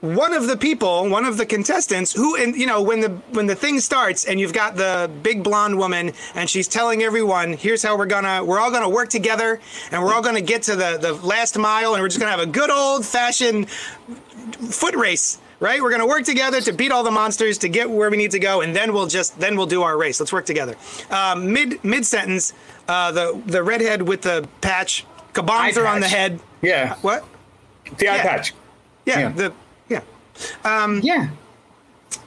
one of the people, one of the contestants, who, and you know, when the when the thing starts, and you've got the big blonde woman, and she's telling everyone, "Here's how we're gonna, we're all gonna work together, and we're all gonna get to the the last mile, and we're just gonna have a good old fashioned foot race." Right, we're gonna work together to beat all the monsters to get where we need to go, and then we'll just then we'll do our race. Let's work together. Um, mid mid sentence, uh, the the redhead with the patch, kabongs Eye are on the head. Yeah, What? the eye Yeah. patch. Yeah, Yeah. the yeah.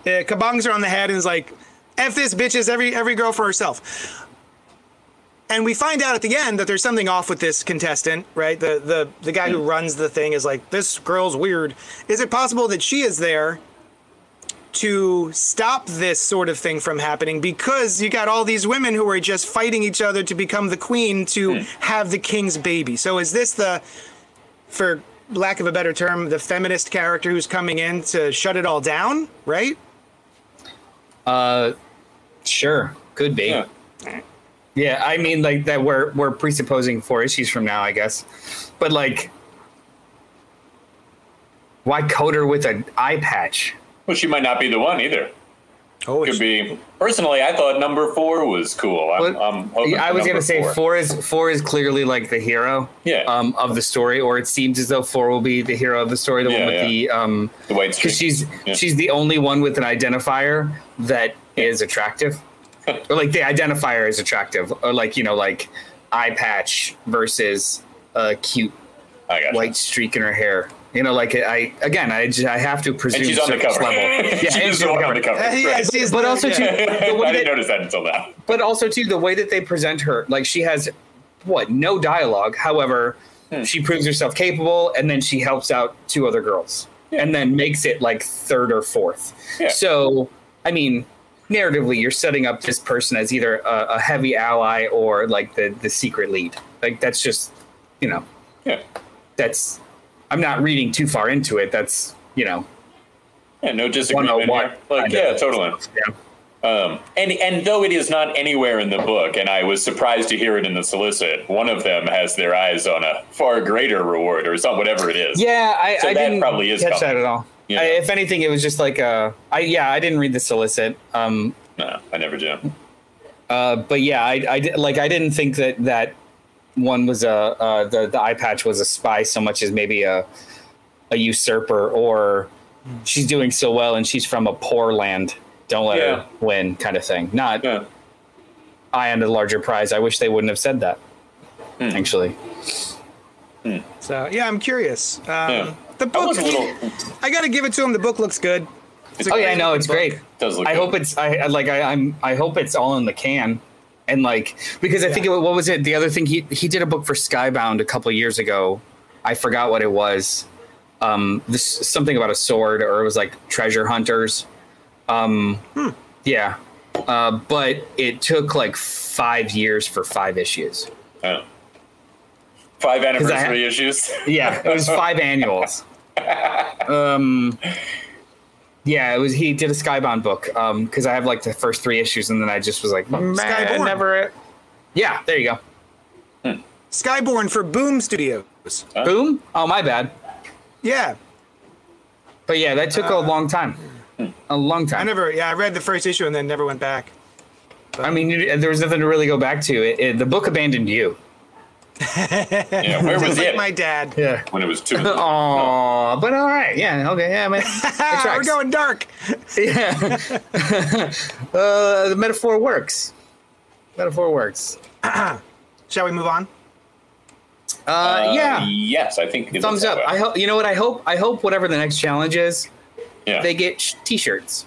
Yeah, uh, kabongs her on the head and is like, "F this bitches, every every girl for herself." And we find out at the end that there's something off with this contestant, right? The the the guy who runs the thing is like, "This girl's weird." Is it possible that she is there to stop this sort of thing from happening because you got all these women who are just fighting each other to become the queen to have the king's baby? So is this the for lack of a better term, the feminist character who's coming in to shut it all down, right? Uh, sure, could be. Yeah. Yeah, I mean, like that. We're we're presupposing four issues from now, I guess. But like, why coat her with an eye patch? Well, she might not be the one either. Oh, Could be. Personally, I thought number four was cool. I'm, I'm I was gonna say four. four. is four is clearly like the hero, Yeah. um, of the story, or it seems as though four will be the hero of the story, the Yeah, one with yeah. the um, The white streak. because she's she's the only one with an identifier that is attractive, or like the identifier is attractive, or like you know like eye patch versus a cute white streak in her hair. You know, like I again, I I have to presume And she's on the surface cover. level. yeah, Yeah, and she's the one on the cover. Uh, yeah, Right. she's but also yeah. too, the way I that, didn't notice that until now. but also too the way that they present her like she has what no dialogue however Hmm. she proves herself capable and then she helps out two other girls and then makes it like third or fourth Yeah. so i mean narratively you're setting up this person as either a, a heavy ally or like the the secret lead like that's just you know Yeah. that's i'm not reading too far into it that's you know Yeah, no disagreement 101. here. Like, yeah, totally. yeah Um, and and though it is not anywhere in the book, and I was surprised to hear it in the solicit, one of them has their eyes on a far greater reward or something, whatever it is. Yeah, I, So I that didn't probably is catch coming. that at all. Yeah. I, if anything, it was just like uh, I yeah, I didn't read the solicit. Um, No, I never do. uh, but yeah, I, I di- like I didn't think that that one was a uh, the the eye patch was a spy so much as maybe a a usurper or she's doing so well and she's from a poor land. Don't let Yeah. her win, kind of thing. Not Yeah. I am the larger prize. I wish they wouldn't have said that. Hmm. Actually, So yeah, I'm curious. Um, Yeah. The book, was a little. I gotta give it to him. The book looks good. It's oh yeah, great no, it's book. great. Does look I good. hope it's I I- like I, I'm I hope it's all in the can, and like because I think it, what was it? The other thing he he did a book for Skybound a couple years ago. I forgot what it was. Um, this something about a sword, or it was like treasure hunters. Um, yeah, uh, but it took like five years for five issues. Oh. Five anniversary ha- issues. Yeah, it was five annuals. Um, yeah, it was. He did a Skybound book um because I have like the first three issues, and then I just was like, man, Skybourne. never. Yeah, there you go. Skybourne for Boom Studios. Boom. Oh, my bad. Yeah, But yeah, that took a long time. A long time. I never. Yeah, I read the first issue and then never went back. I mean, there was nothing to really go back to. It, it, the book abandoned you. Yeah, where was Just like it my dad. Yeah. when it was two? Oh, but all right. Yeah. Okay. Yeah, man. We're going dark. Yeah. uh, the metaphor works. Metaphor works. Shall we move on? Uh, yeah. Yes, I think. Thumbs up. way. I hope. You know what? I hope. I hope whatever the next challenge is, yeah. they get sh- t-shirts,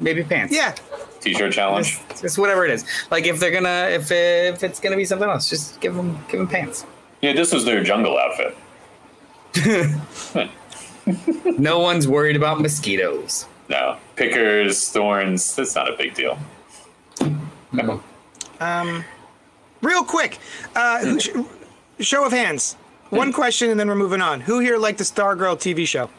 maybe pants. Yeah. T-shirt challenge. Just, just whatever it is. Like if they're gonna, if if it's gonna be something else, just give them give them pants. Yeah, this was their jungle outfit. No one's worried about mosquitoes. No, pickers, thorns. That's not a big deal. Real quick, uh, sh- show of hands. One question and then we're moving on. Who here liked the Stargirl TV show?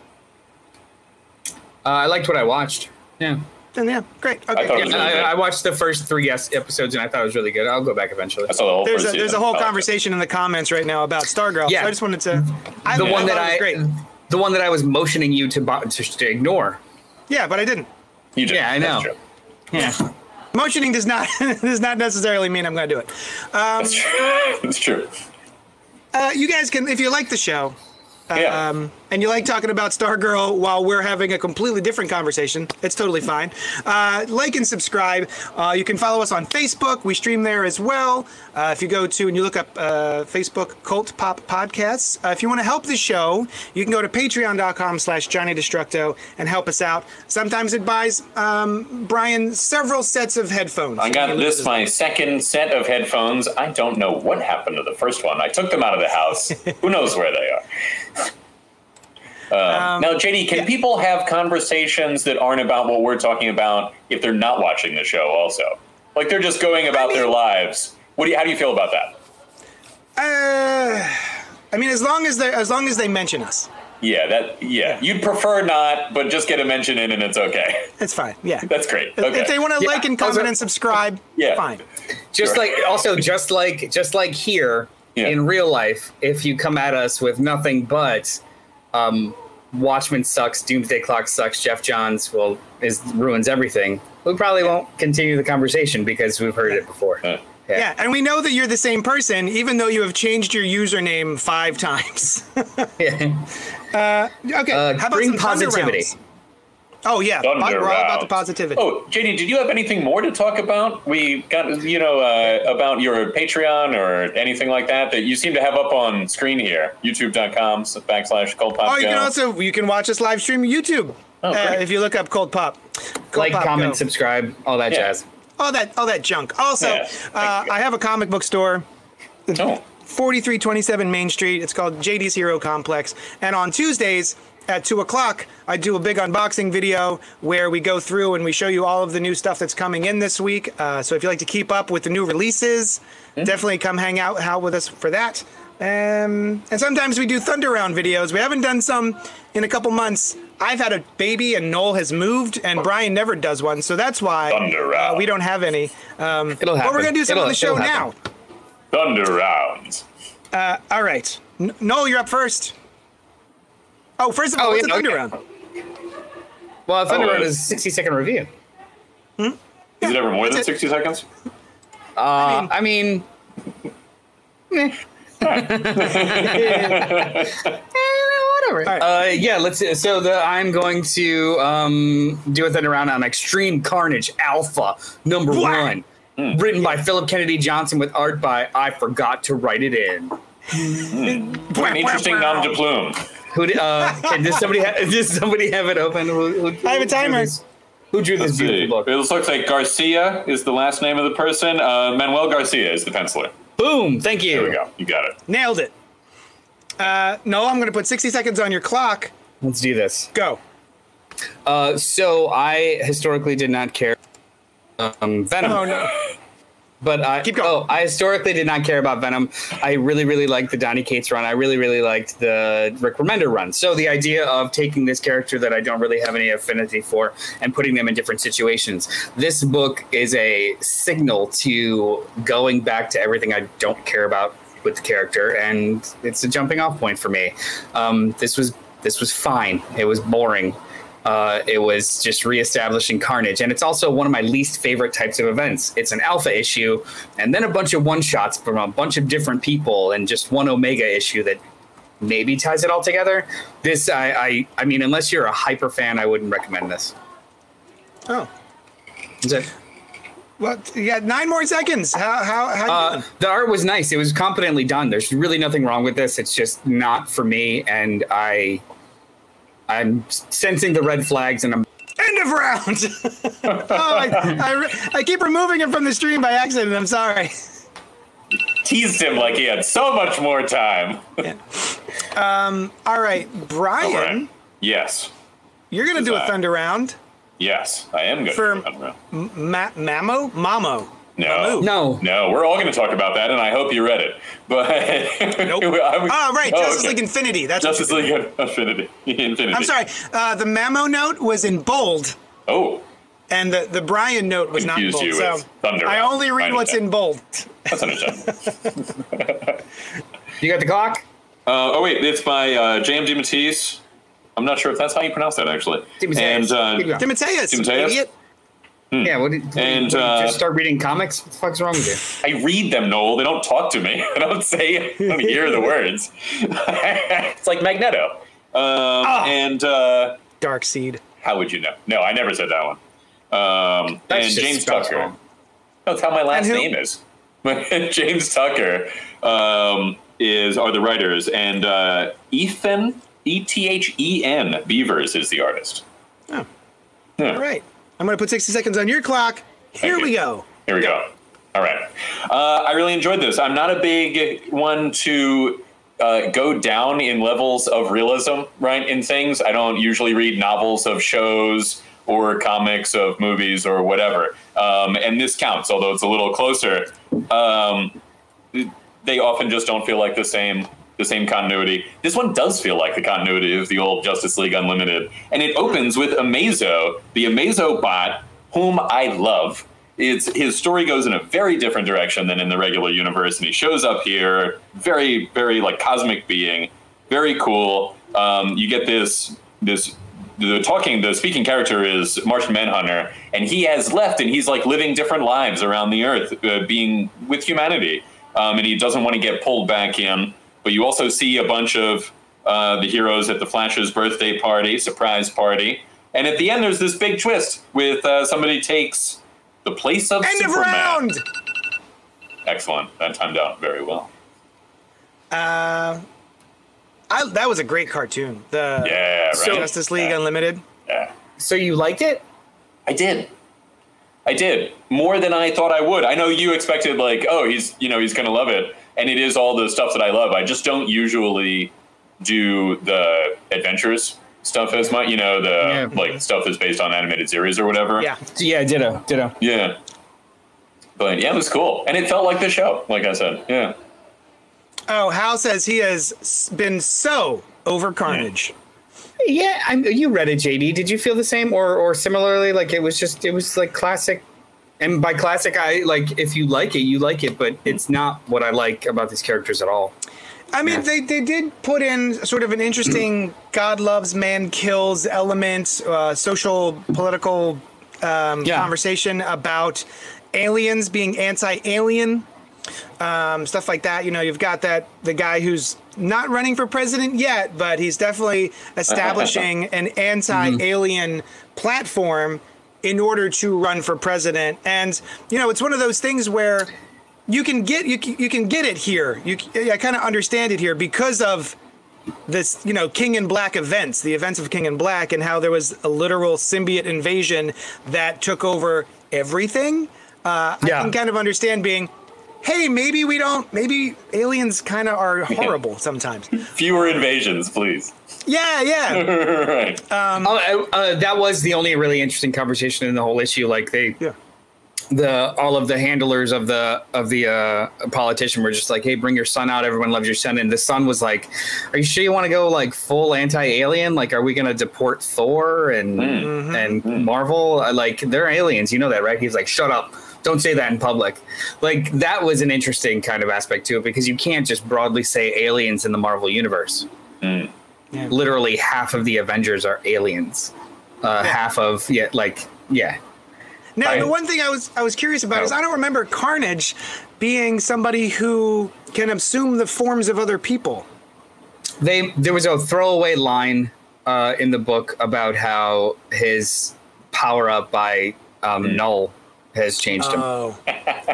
Uh, I liked what I watched. Yeah. Then yeah, great. Okay. thought it Yeah, was I. I watched the first three yes episodes and I thought it was really good. I'll go back eventually. I saw the whole There's a, first there's a whole I liked it. conversation in the comments right now about Stargirl. Yeah. So I just wanted to. I, The one I that thought it was I- great. the one that I was motioning you to to, to ignore. Yeah, but I didn't. You did. Yeah, I know. Yeah. Motioning does not does not necessarily mean I'm going to do it. That's true. That's true. Uh, you guys can, if you like the show, Yeah. um, and you like talking about Stargirl while we're having a completely different conversation, it's totally fine. Uh, like and subscribe. Uh, you can follow us on Facebook. We stream there as well. Uh, if you go to and you look up uh, Facebook Cult Pop Podcasts. Uh, if you want to help the show, you can go to patreon.com slash Johnny Destructo and help us out. Sometimes it buys um, Brian several sets of headphones. I got this my second set of headphones. I don't know what happened to the first one. I took them out of the house. Who knows where they are? Um, now, JD, can people have conversations that aren't about what we're talking about if they're not watching the show? Also, like they're just going about their mean- lives. What do you, how do you feel about that? Uh, I mean, as long as they as long as they mention us, Yeah, that yeah. You'd prefer not, but just get a mention in, and it's okay. it's fine. Yeah. That's great. If- Okay. If they want to Yeah. like and comment Also- and subscribe, Yeah. fine. Just Sure. like also just like just like here Yeah. in real life, if you come at us with nothing but um, Watchmen sucks, Doomsday Clock sucks, Geoff Johns will is ruins everything. We probably won't continue the conversation because we've heard it before. Uh, Yeah, and we know that you're the same person, even though you have changed your username five times. Yeah. okay, Uh, how about bring some positivity. rounds? Oh yeah, Thunder we're all about the positivity. Oh, JD, did you have anything more to talk about? We got, you know, uh, about your Patreon or anything like that that you seem to have up on screen here. YouTube.com backslash Cult Pop Oh, you Go. can also you can watch us live stream YouTube Oh, uh, if you look up Cult Pop. Cult like, Pop comment, Go. subscribe, all that Yeah. jazz. all that all that junk. Also, Yeah, uh. I have a comic book store. Oh, 4327 Main Street. It's called JD's Hero Complex. And on Tuesdays at 2 o'clock, I do a big unboxing video where we go through and we show you all of the new stuff that's coming in this week. Uh, so if you like to keep up with the new releases, definitely come hang out, out with us for that. Um, and sometimes we do Thunder Round videos. We haven't done some in a couple months. I've had a baby and Noel has moved, and Brian never does one, so that's why uh, we don't have any. Um, It'll But we're gonna do some It'll- on the show now. happen. Thunder Rounds. All right. N- Noel, you're up first. Oh, first of all, Oh, what's yeah, a thunder okay. round? Well, a Thunder Oh, Road uh, is 60 second review. Hmm? Is it ever more than it. 60 seconds? Uh, I mean, whatever. right. Uh, yeah, let's. So the I'm going to um, do a thunder round on Extreme Carnage Alpha number Wow. one, written by Philip Kennedy Johnson with art by I forgot to write it in. An interesting nom de plume. Who did? Uh, can, does somebody ha- does somebody have it open? Who, who, who I have a timer. this- Who drew this Let's see. beautiful book? It looks like Garcia is the last name of the person. Uh, Manuel Garcia is the penciler. Boom! Thank you. There we go. You got it. Nailed it. Uh, Noel, I'm going to put 60 seconds on your clock. Let's do this. Go. Uh, so I historically did not care um, Venom. Oh, no. But I Keep going. Oh, I historically did not care about Venom. I really, really liked the Donny Cates run. I really, really liked the Rick Remender run. So the idea of taking this character that I don't really have any affinity for and putting them in different situations. This book is a signal to going back to everything I don't care about with the character, and it's a jumping off point for me. Um, this was this was fine. It was boring. Uh, it was just reestablishing Carnage, and it's also one of my least favorite types of events. It's an alpha issue, and then a bunch of one shots from a bunch of different people, and just one Omega issue that maybe ties it all together. This, I, I, I mean, unless you're a hyper fan, I wouldn't recommend this. Oh. Is it? Well, you got nine more seconds. How, how, how you Uh, the art was nice. It was competently done. There's really nothing wrong with this. It's just not for me, and I, I'm sensing the red flags, and I'm End of round. oh, I, I, re- I keep removing him from the stream by accident. I'm sorry. Teased him like he had so much more time. Um. All right, Brian, All right. Yes. you're going to do a thunder round. Yes, I am good. For- I don't know. Ma- Mamo? Mamo. No. no. No, we're all going to talk about that, and I hope you read it. But Nope. I would- Oh, right. Oh, Justice okay. League Infinity. That's what Justice you- League Infinity. Infinity. I'm sorry. Uh, the Mamo note was in bold, Oh, and the, the Brian note was not in bold. you So Thunder I only read I what's in bold. that's understandable. You got the clock? uh, oh wait, it's by uh, J.M. DeMatteis I'm not sure if that's how you pronounce that actually. Timotheus. And uh, Keep going. Timotheus, Timotheus? idiot. Yeah, what did, what And, what did you uh, just start reading comics? What the fuck's wrong with you? I read them, Noel. They don't talk to me. I don't say. I don't hear the words. it's like Magneto. Um, And uh, Dark Seed. how would you know? No, I never said that one. Um, and James Tucker. wrong. That's how my last name is. James Tucker um, is are the writers, and uh, Ethan E T H E N Beavers is the artist. Oh. Yeah. All right. I'm going to put 60 seconds on your clock. Here Thank we go. Here we go. All right. Uh, I really enjoyed this. I'm not a big one to uh, go down in levels of realism, right? In things, I don't usually read novels of shows or comics of movies or whatever. Um, and this counts, although it's a little closer. Um, they often just don't feel like the same the same continuity. This one does feel like the continuity of the old Justice League Unlimited, and it opens with Amazo, the Amazo bot, whom I love. It's his story goes in a very different direction than in the regular universe, and he shows up here, very, very like cosmic being, very cool. Um, you get this this the talking the speaking character is Martian Manhunter, and he has left, and he's like living different lives around the Earth, uh, being with humanity, um, and he doesn't want to get pulled back in. But you also see a bunch of uh, the heroes at the Flash's birthday party, surprise party, and at the end there's this big twist with uh, somebody takes the place of End of Superman. round. Excellent, that timed out very well. I, that was a great cartoon. The Yeah, right. Justice League Yeah. Unlimited. Yeah. So you liked it? I did. I did more than I thought I would. I know you expected like, oh, he's you know he's gonna love it, and it is all the stuff that I love. I just don't usually do the adventures stuff as much. You know, the Yeah. like stuff that's based on animated series or whatever. Yeah. Yeah, ditto, ditto. yeah. But yeah, it was cool, and it felt like the show. Like I said, yeah. Oh, Hal says he has been so over Carnage. Yeah, I, you read it, JD. Did you feel the same, or or similarly? Like it was just it was like classic. And by classic, I like if you like it, you like it, but it's not what I like about these characters at all. I mean, Yeah. they, they did put in sort of an interesting God loves, man kills element, uh, social, political um, Yeah. conversation about aliens being anti alien, um, stuff like that. You know, you've got that the guy who's not running for president yet, but he's definitely establishing an anti alien platform in order to run for president. And, you know, it's one of those things where you can get you can, you can get it here. You I kind of understand it here because of this, you know, King in Black events, the events of King in Black, and how there was a literal symbiote invasion that took over everything. Uh, I can kind of understand being, hey, maybe we don't, maybe aliens kind of are horrible sometimes. Fewer invasions, please. Yeah, yeah, right. Oh, uh, uh, that was the only really interesting conversation in the whole issue. Like they, yeah. the all of the handlers of the of the uh, politician were just like, "Hey, bring your son out. Everyone loves your son." And the son was like, "Are you sure you want to go like full anti-alien? Like, are we going to deport Thor and and Marvel? Uh, Like, they're aliens. You know that, right?" He's like, "Shut up." Don't say that in public. Like that was an interesting kind of aspect to it because you can't just broadly say aliens in the Marvel universe. Yeah. Literally half of the Avengers are aliens. Uh, Half of yeah, like yeah, Now, I- the one thing I was I was curious about is Oh. I don't remember Carnage being somebody who can assume the forms of other people. they there was a throwaway line uh, in the book about how his power up by um, Knull has changed him. Oh,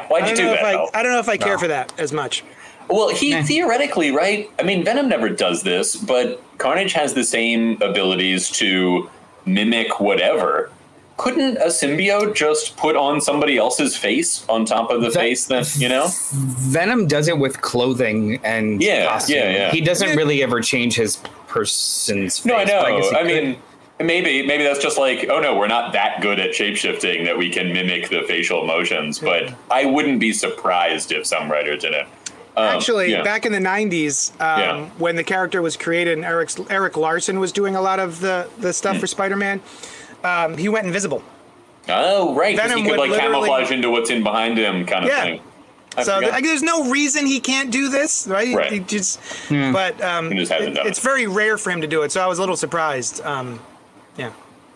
Why'd I you don't know that? if I I don't know if I care No. for that as much. Well, he Meh. theoretically, right? I mean, Venom never does this, but Carnage has the same abilities to mimic whatever. Couldn't a symbiote just put on somebody else's face on top of the That- face that, you know? Venom does it with clothing and Yeah, costume. yeah, yeah. He doesn't really ever change his person's face. No, I but know. guess he I, could. mean, maybe maybe that's just like, oh no, we're not that good at shapeshifting that we can mimic the facial emotions, but I wouldn't be surprised if some writer did it. Um, Actually, yeah. back in the '90s, um, Yeah. when the character was created, and Eric Erik Larsen was doing a lot of the the Hmm. stuff for Spider-Man, um, he went invisible. Oh, right. 'cause Venom he could would like camouflage into what's in behind him kind of Yeah. thing. I so forgot. like, there's no reason he can't do this, right? Right. He just, but um, He just hasn't it- done it's very rare for him to do it. So I was a little surprised. Um, yeah.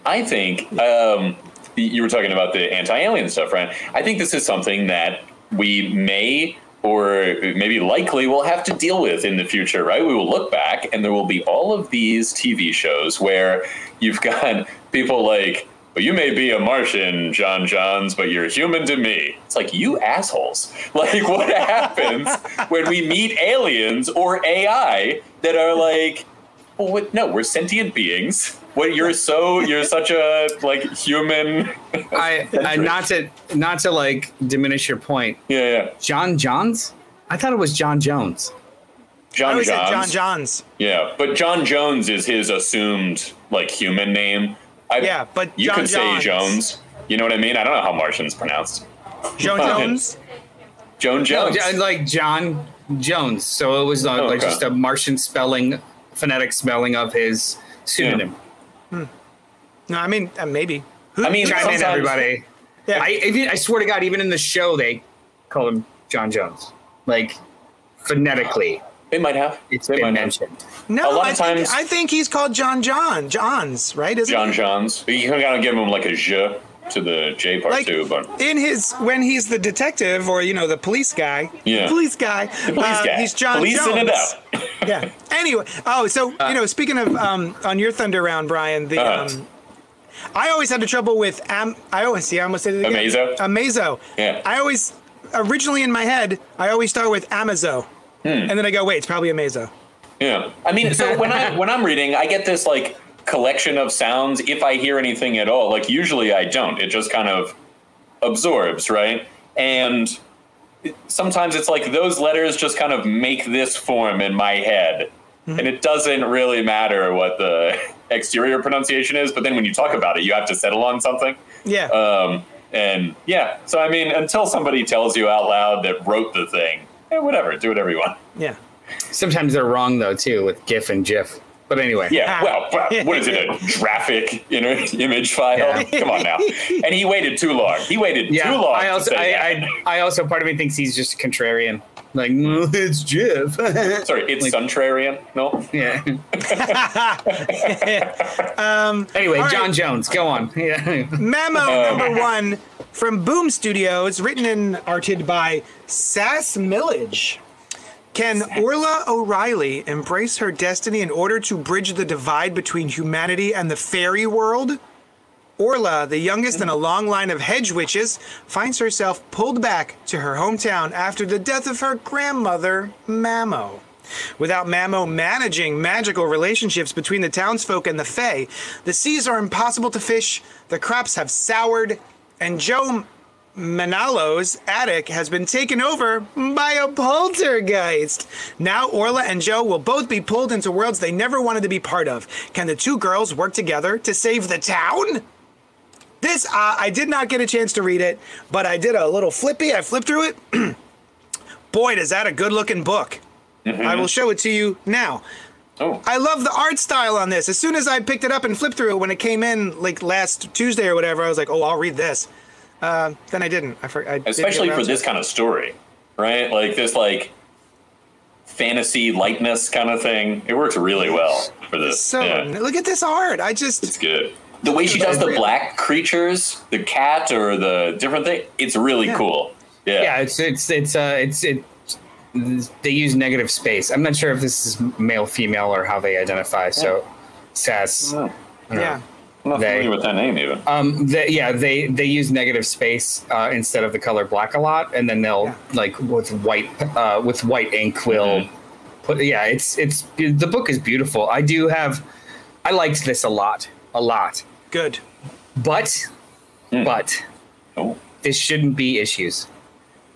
I think um, you were talking about the anti-alien stuff, right? I think this is something that we may or maybe likely will have to deal with in the future, right? We will look back and there will be all of these TV shows where you've got people like, well, you may be a Martian, John Johns, but you're human to me. It's like, you assholes. Like, what happens when we meet aliens or AI that are like, well, what, no, we're sentient beings. What you're so you're such a like human. I, I not to not to like diminish your point. Yeah, yeah. John Johns? I thought it was John Jones. John always said John Johns. Johns. Yeah, but John Jones is his assumed like human name. I, Yeah, but you John could say Jones. You know what I mean? I don't know how Martian's pronounced. Joe Jones. Joan No, Jones. J- like John Jones. So it was uh, Oh, like okay. just a Martian spelling, phonetic spelling of his pseudonym. No, I mean uh, maybe. Who, I mean, Chime in, everybody. yeah. I, even, I swear to God, even in the show, they call him John Jones. Like phonetically, They might have. it's they been might have. mentioned. no, a lot I of times- I think he's called John John Johns, right? Isn't John he? Johns. You kind of give him like a J to the J part Like too, but in his when he's the detective or you know the police guy, Yeah. police guy, police uh, guy. he's John Policing Jones. it out. yeah. Anyway, oh, so Uh. you know, speaking of um, on your Thunder round, Brian, the Uh-huh. um, I always had the trouble with am. I always see. I almost said it again. Amazo? Amazo. Yeah. I always originally in my head, I always start with Amazo, Hmm. and then I go, wait, it's probably Amazo. Yeah, I mean, so when I when I'm reading, I get this like collection of sounds. If I hear anything at all, like usually I don't. It just kind of absorbs, right? And sometimes it's like those letters just kind of make this form in my head, and it doesn't really matter what the exterior pronunciation is. But then when you talk about it, you have to settle on something. Yeah. Um, and yeah, so I mean, until somebody tells you out loud that wrote the thing, eh, whatever, do whatever you want. yeah. Sometimes they're wrong though too with GIF and GIF. But anyway, Yeah, well, well, what is it? A graphic you know, image file? Yeah. Come on now. And he waited too long. He waited yeah. too long. I to also, say I, that. I, I also, part of me thinks he's just a contrarian. Like "Mm, it's GIF. Sorry, it's like- Suntrarian. No, yeah. Um, Anyway, All right. John Jones, go on. Yeah. Mamo Uh. number one from Boom Studios, written and arted by Sas Milledge. Can Orla O'Reilly embrace her destiny in order to bridge the divide between humanity and the fairy world? Orla, the youngest in a long line of hedge witches, finds herself pulled back to her hometown after the death of her grandmother, Mamo. Without Mamo managing magical relationships between the townsfolk and the Fae, the seas are impossible to fish, the crops have soured, and Jo Manalo's attic has been taken over by a poltergeist. Now Orla and Jo will both be pulled into worlds they never wanted to be part of. Can the two girls work together to save the town? This, uh, I did not get a chance to read it, but I did a little flippy. I flipped through it. Boy, is that a good looking book. I will show it to you now. oh, I love the art style on this. As soon as I picked it up and flipped through it when it came in, like last Tuesday or whatever, I was like, "Oh, I'll read this." Uh, then I didn't. I, for, I didn't especially for this it. kind of story, right? Like this, like fantasy lightness kind of thing. It works really well for this. So yeah, look at this art. I just it's good. The way she does the black creatures, the cat or the different thing, it's really Yeah. cool. Yeah. yeah, it's it's it's uh it's it. They use negative space. I'm not sure if this is male, female, or how they identify. So, Sas. Yeah. I'm not They- familiar with that name even. Um, they, yeah, they they use negative space uh, instead of the color black a lot, and then they'll Yeah. like with white uh, with white ink will Mhm. put. Yeah, it's it's the book is beautiful. I do have, I liked this a lot, a lot, Good. but but oh, this shouldn't be issues.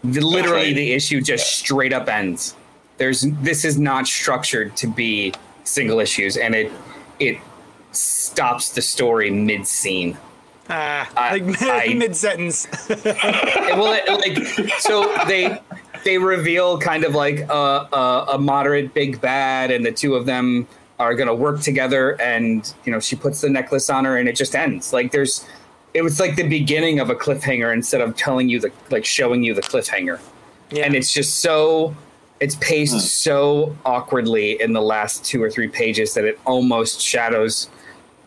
The, literally, right. the issue just straight up ends. There's this is not structured to be single issues, and it it stops the story mid scene. Ah, I- like I- mid sentence. Well, it, like so they they reveal kind of like a, a, a moderate big bad, and the two of them are gonna work together. And you know, she puts the necklace on her, and it just ends. Like there's, it was like the beginning of a cliffhanger instead of telling you the like showing you the cliffhanger. Yeah. and it's just so it's paced so awkwardly in the last two or three pages that it almost shadows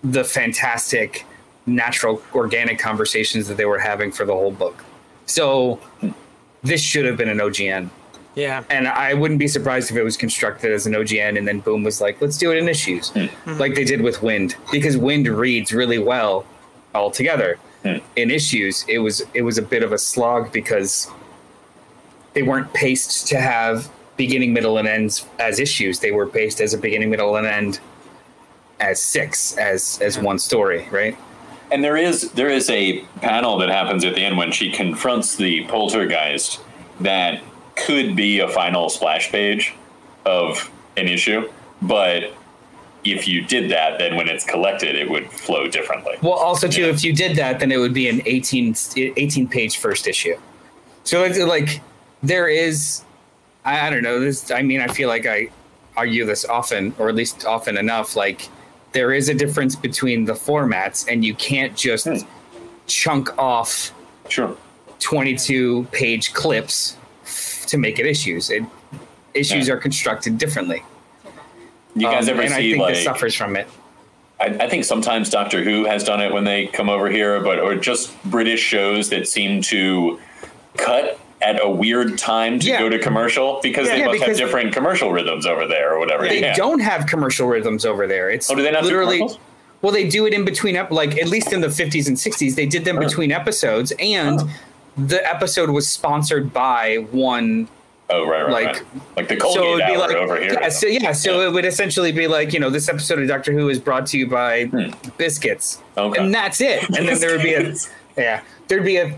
the fantastic natural organic conversations that they were having for the whole book so this should have been an ogn Yeah. and I wouldn't be surprised if it was constructed as an OGN and then Boom was like, let's do it in issues, hmm. Hmm. like they did with Wynd, because Wynd reads really well all together. Hmm. In issues, it was it was a bit of a slog because they weren't paced to have beginning, middle, and ends as issues. They were paced as a beginning, middle, and end as six as as one story, right? And there is there is a panel that happens at the end when she confronts the poltergeist that could be a final splash page of an issue, but if you did that, then when it's collected, it would flow differently. Well, also too, Yeah. if you did that, then it would be an 18, 18 page first issue. So it's like there is, I, I don't know. This, I mean, I feel like I argue this often, or at least often enough. Like there is a difference between the formats, and you can't just Hmm. chunk off Sure. 22 page clips to make it issues. It, issues Yeah. are constructed differently. You guys Um, ever and I see think like this suffers from it. I, I think sometimes Doctor Who has done it when they come over here, but or just British shows that seem to cut at a weird time to Yeah. go to commercial because Yeah, they yeah, must because- have different commercial rhythms over there or whatever. They don't have commercial rhythms over there. It's Oh, do they not literally. well, they do it in between, ep- like at least in the 50s and 60s, they did them between episodes, and Oh. the episode was sponsored by one. Oh right, right, like- right. Like the So it'd be like, over here. yeah, so yeah, so Yeah. it would essentially be like, you know, this episode of Doctor Who is brought to you by biscuits, Hmm. Okay. and that's it. And then there would be a, yeah, there'd be a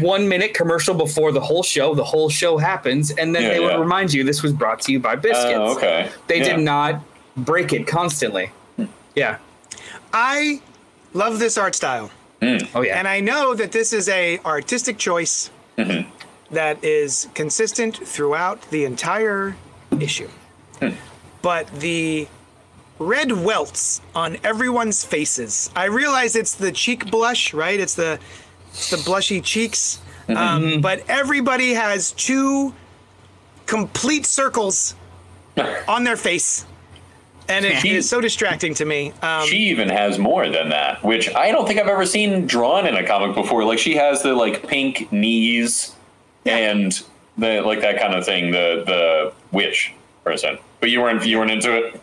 one minute commercial before the whole show. The whole show happens, and then Yeah, they would remind you this was brought to you by biscuits. Oh, okay. They Yeah. did not break it constantly. Yeah. I love this art style. Mm. Oh yeah. And I know that this is a artistic choice mm-hmm. that is consistent throughout the entire issue. Hmm. But the red welts on everyone's faces. I realize it's the cheek blush, right? It's the it's the blushy cheeks. Um, but everybody has two complete circles on their face. And it She- is so distracting to me. Um, she even has more than that, which I don't think I've ever seen drawn in a comic before. Like she has the like pink knees and the like that kind of thing. The the witch person, but you weren't you weren't into it.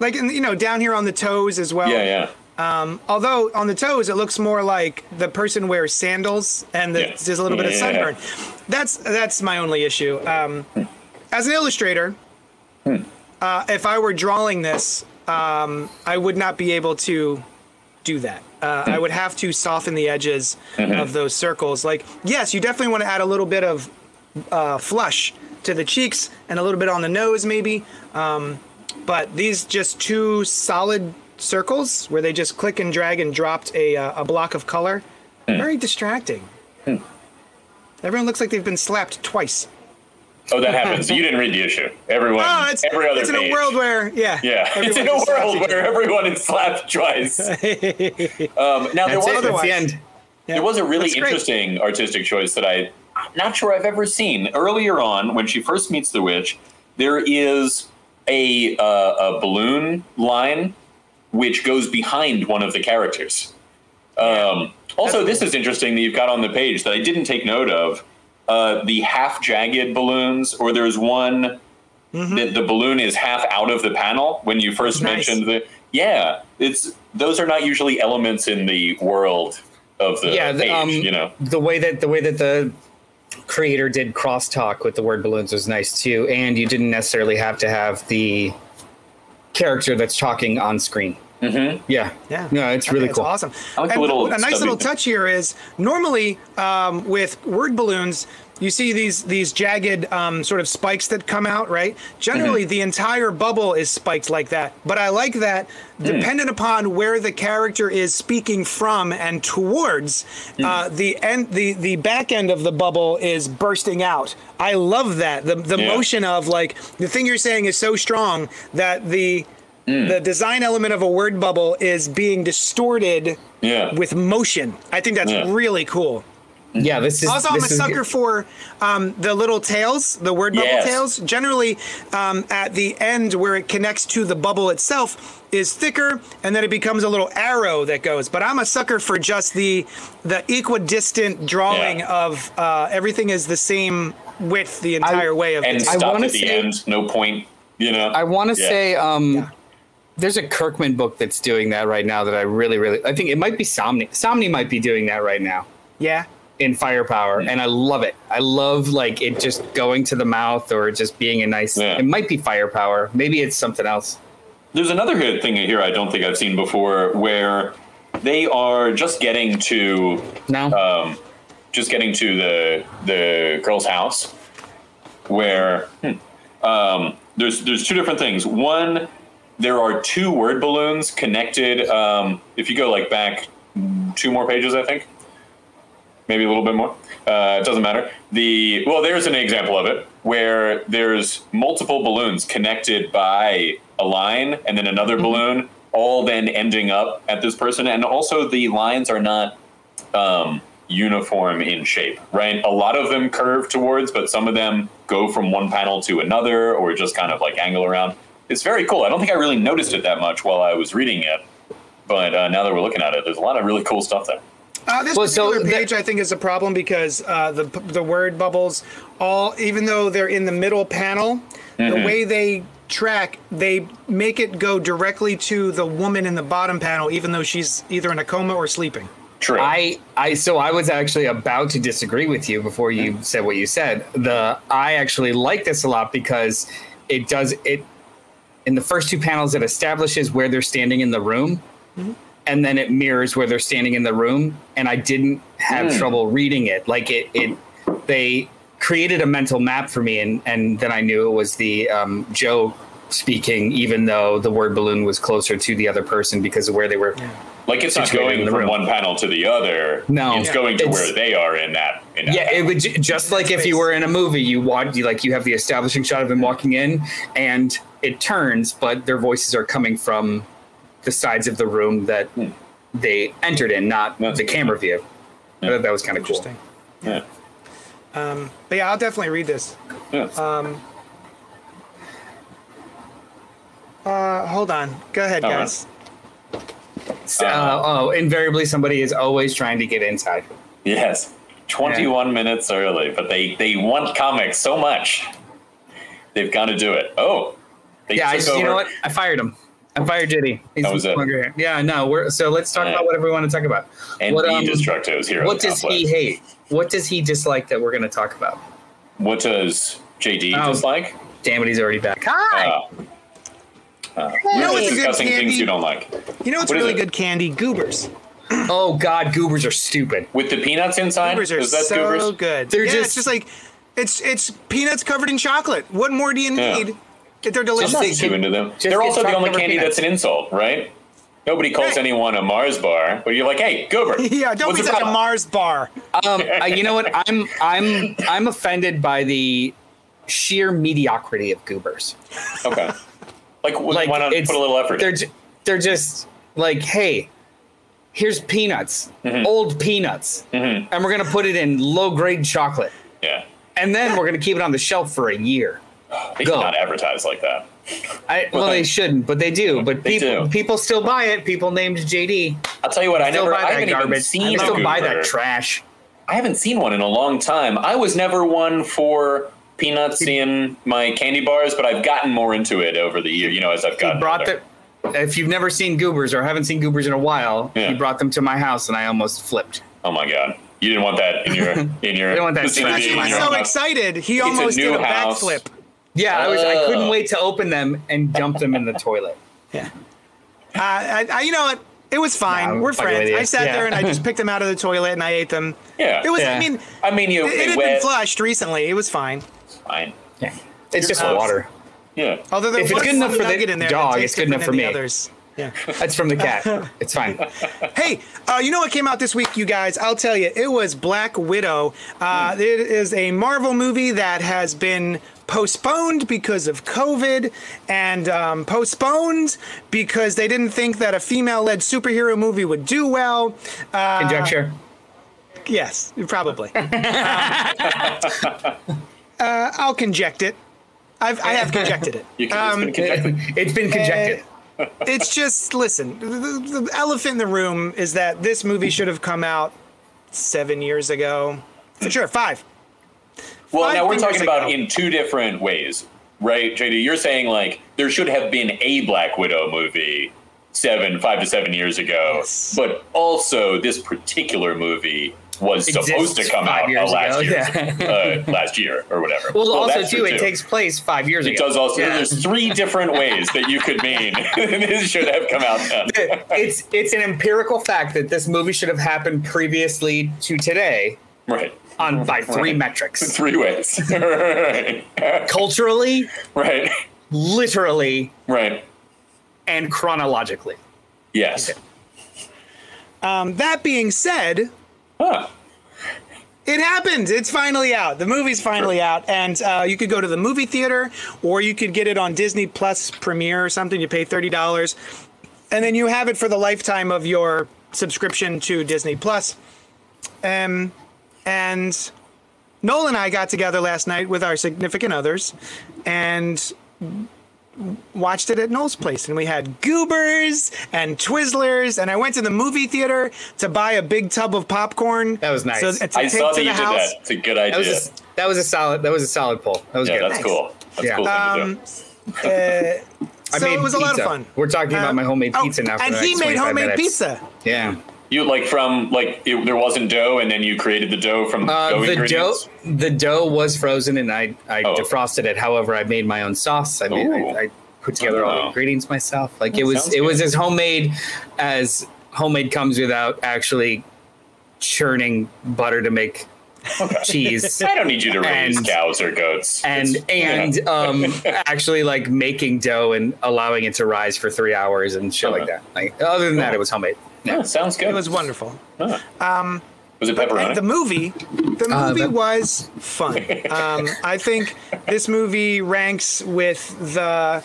like, you know, down here on the toes as well. Yeah, yeah. Although on the toes, it looks more like the person wears sandals and the, Yeah. there's a little bit of sunburn. That's that's my only issue. Um, as an illustrator, uh, if I were drawing this, um, I would not be able to do that. Uh, I would have to soften the edges of those circles. Like, yes, you definitely want to add a little bit of uh, flush to the cheeks and a little bit on the nose, maybe. Um, but these just two solid circles where they just click and drag and dropped a, uh, a block of color, very distracting. Everyone looks like they've been slapped twice. Oh, that happens. you didn't read the issue. Everyone, Oh, it's, every other it's in page. a world where, yeah. Yeah, it's in a everyone just world each where everyone is slapped twice. um, now there was it. The end. Yeah, There was a really that's great. interesting artistic choice that I, I'm not sure I've ever seen. Earlier on, when she first meets the witch, there is a uh, a balloon line which goes behind one of the characters. Um, also, this is interesting that you've got on the page that I didn't take note of. Uh, the half jagged balloons, or there's one that the balloon is half out of the panel when you first Nice. mentioned the. Yeah, it's those are not usually elements in the world of the yeah, page, um, you know. the way that the way that the creator did crosstalk with the word balloons was nice too, and you didn't necessarily have to have the character that's talking on screen. Mm-hmm. Yeah, Yeah. no, it's really think cool. It's awesome. Like the and little a nice little thing. touch here is normally um, with word balloons, you see these these jagged um, sort of spikes that come out, right? Generally, Mm-hmm. the entire bubble is spiked like that. But I like that, Mm. dependent upon where the character is speaking from and towards, Mm. uh, the end the the back end of the bubble is bursting out. I love that the the Yeah. motion of like the thing you're saying is so strong that the Mm. the design element of a word bubble is being distorted Yeah. with motion. I think that's Yeah. really cool. Yeah, this is Also, I'm a sucker good. for um, the little tails, the word bubble Yes. tails. Generally, um, at the end where it connects to the bubble itself is thicker, and then it becomes a little arrow that goes. But I'm a sucker for just the the equidistant drawing Yeah. of uh, everything is the same width the entire way of And this. I stop wanna at the say- end, no point. You know. I want to Yeah. say um Yeah. There's a Kirkman book that's doing that right now that I really really I think it might be Samnee. Samnee might be doing that right now Yeah. in Firepower and I love it. I love like it just going to the mouth or just being a nice Yeah. it might be Firepower. Maybe it's something else. There's another thing here I don't think I've seen before where they are just getting to No. um, just getting to the the girl's house where hmm, um, there's there's two different things. One, there are two word balloons connected. Um, if you go like back two more pages, I think, maybe a little bit more. Uh, it doesn't matter. The well, there's an example of it where there's multiple balloons connected by a line, and then another balloon, all then ending up at this person, and also the lines are not um, uniform in shape, right? A lot of them curve towards, but some of them go from one panel to another, or just kind of like angle around. It's very cool. I don't think I really noticed it that much while I was reading it, but uh, now that we're looking at it, there's a lot of really cool stuff there. Uh, this Well, so particular that- page, I think, is a problem because uh, the the word bubbles, all even though they're in the middle panel, Mm-hmm. the way they track, they make it go directly to the woman in the bottom panel, even though she's either in a coma or sleeping. True. I, I so I was actually about to disagree with you before you said what you said. The I actually like this a lot because it does it in the first two panels it establishes where they're standing in the room and then it mirrors where they're standing in the room and I didn't have Hmm. trouble reading it. Like it it they created a mental map for me and and then I knew it was the um, Jo speaking even though the word balloon was closer to the other person because of where they were like it's not going from room. one panel to the other. No. it's Yeah. going to It's- where they are in that. In that Yeah, it would just like if you were in a movie, you watch, you like you have the establishing shot of him walking in, and it turns, but their voices are coming from the sides of the room that they entered in, not That's the camera view. I thought that was kind of cool. Interesting. Yeah. But yeah, I'll definitely read this. Yeah. Uh, hold on. Go ahead, All right. guys. Uh, oh, invariably somebody is always trying to get inside. Yes, 21 minutes early, but they they want comics so much. They've got to do it. Oh, they Yeah, I took just, you know what? I fired him. I fired JD. He's That was no it. here. Yeah, no. We're so let's talk Yeah. about whatever we want to talk about. And what, um, Destructo's hero. what does he hate? What does he dislike that we're going to talk about? What does JD Oh. dislike? Damn it, he's already back. Hi. Uh, uh, You know we're what's a good discussing things candy? you don't like. You know what's What is really good candy? Goobers. Oh God, goobers are stupid. With the peanuts inside? Goobers are that so goobers? good. They're yeah, just- it's just like it's it's peanuts covered in chocolate. What more do you Yeah. Need? They're delicious. Just too get- into them. just They're also the only candy peanuts. that's an insult, right? Nobody calls Right. anyone a Mars bar, but you're like, hey, goober. yeah, don't be the such a? Mars bar. Um, uh, you know what? I'm I'm I'm offended by the sheer mediocrity of goobers. Okay. Like, wh- Like why not put a little effort They're in? ju- they're just like, hey, here's peanuts, Mm-hmm. old peanuts, and we're gonna put it in low grade chocolate, Yeah. and then we're gonna keep it on the shelf for a year. They Go. cannot advertise like that. I, well, they shouldn't, but they do. But They people do. people still buy it. People named JD I'll tell you what, I still never, buy I that haven't even garbage. seen I a still buy that goober. trash. I haven't seen one in a long time. I was never one for peanuts in my candy bars, but I've gotten more into it over the year. You know, as I've he gotten brought older. the if you've never seen goobers or haven't seen goobers in a while Yeah. he brought them to my house and i almost flipped Oh my god, you didn't want that in your in your. I didn't want that trash in in my He's house. so house. excited. He It's a almost new did a house. backflip. Yeah i was i couldn't wait to open them and dump them in the toilet Yeah. Uh, I, I, you know what? It was fine. Nah, We're friends. I sat Yeah. there and I just picked them out of the toilet and I ate them. Yeah. It was. Yeah. I mean, I mean, you it, it they had been flushed recently. It was fine. Fine. yeah it's just close. water Yeah. Although there If it's good enough one for the nugget in there dog, it's good enough for me. Others. Yeah. that's from the cat it's fine Hey, uh, you know what came out this week, you guys? I'll tell you. It was Black Widow. Uh, It is a Marvel movie that has been postponed because of COVID and um, postponed because they didn't think that a female led superhero movie would do well. Uh, conjecture Yes, probably. Um, uh, I'll conject it. I've, I have conjected it. Can, Um, it's been conjectured. it's been conjected. it's just listen. The, the, the elephant in the room is that this movie should have come out seven years ago. For sure, five. Well, now we're talking about ago. in two different ways, right, JD? You're saying like there should have been a Black Widow movie seven, five to seven years ago, Yes. but also this particular movie was Exists supposed to come out uh, last ago, year, yeah. uh, last year or whatever. Well, also too, it takes place five years It ago. It does also. Yeah. There's three different ways that you could mean this should have come out. Then. it's it's an empirical fact that this movie should have happened previously to today Right, on by three Right. metrics: three ways. right, culturally, right, literally, right. and chronologically. Yes. Um, that being said, Huh. It happened. It's finally out. The movie's finally out, and uh, you could go to the movie theater, or you could get it on Disney Plus Premiere or something. You pay thirty dollars, and then you have it for the lifetime of your subscription to Disney Plus. Um, and Noel and I got together last night with our significant others, and watched it at Noel's place, and we had goobers and Twizzlers, and I went to the movie theater to buy a big tub of popcorn. That was nice. So, to I saw that the you did house. that. It's a good That idea. was a, that was a solid that was a solid pull. That was yeah, good. that's cool. That's Yeah. cool Um, to do. I so made it was a lot of fun. We're talking about Um, my homemade oh, pizza now. For and the he made homemade minutes. pizza. Yeah. You like from like it, there wasn't dough, and then you created the dough from Uh, dough the dough, the dough was frozen, and I, I Oh. defrosted it. However, I made my own sauce. I made, I, I put together all the Oh. ingredients myself. Like it was, it was as homemade as homemade comes without actually churning butter to make cheese. I don't need you to raise And- cows or goats. and It's- and um actually like making dough and allowing it to rise for three hours and shit like that. Like other than that, it was homemade. Yeah, sounds good. It was wonderful. was it pepperoni? The movie, the Uh, movie that- was fun. Um, I think this movie ranks with the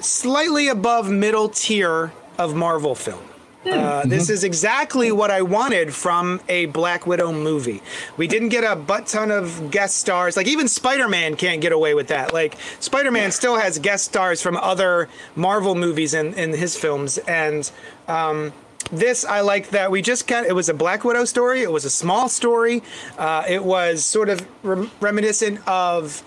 slightly above middle tier of Marvel film. Uh, this is exactly what I wanted from a Black Widow movie. We didn't get a butt ton of guest stars. Like even Spider-Man can't get away with that. Like Spider-Man still has guest stars from other Marvel movies in, in his films, and um, this I like that we just got. It was a Black Widow story. It was a small story. Uh, it was sort of rem- reminiscent of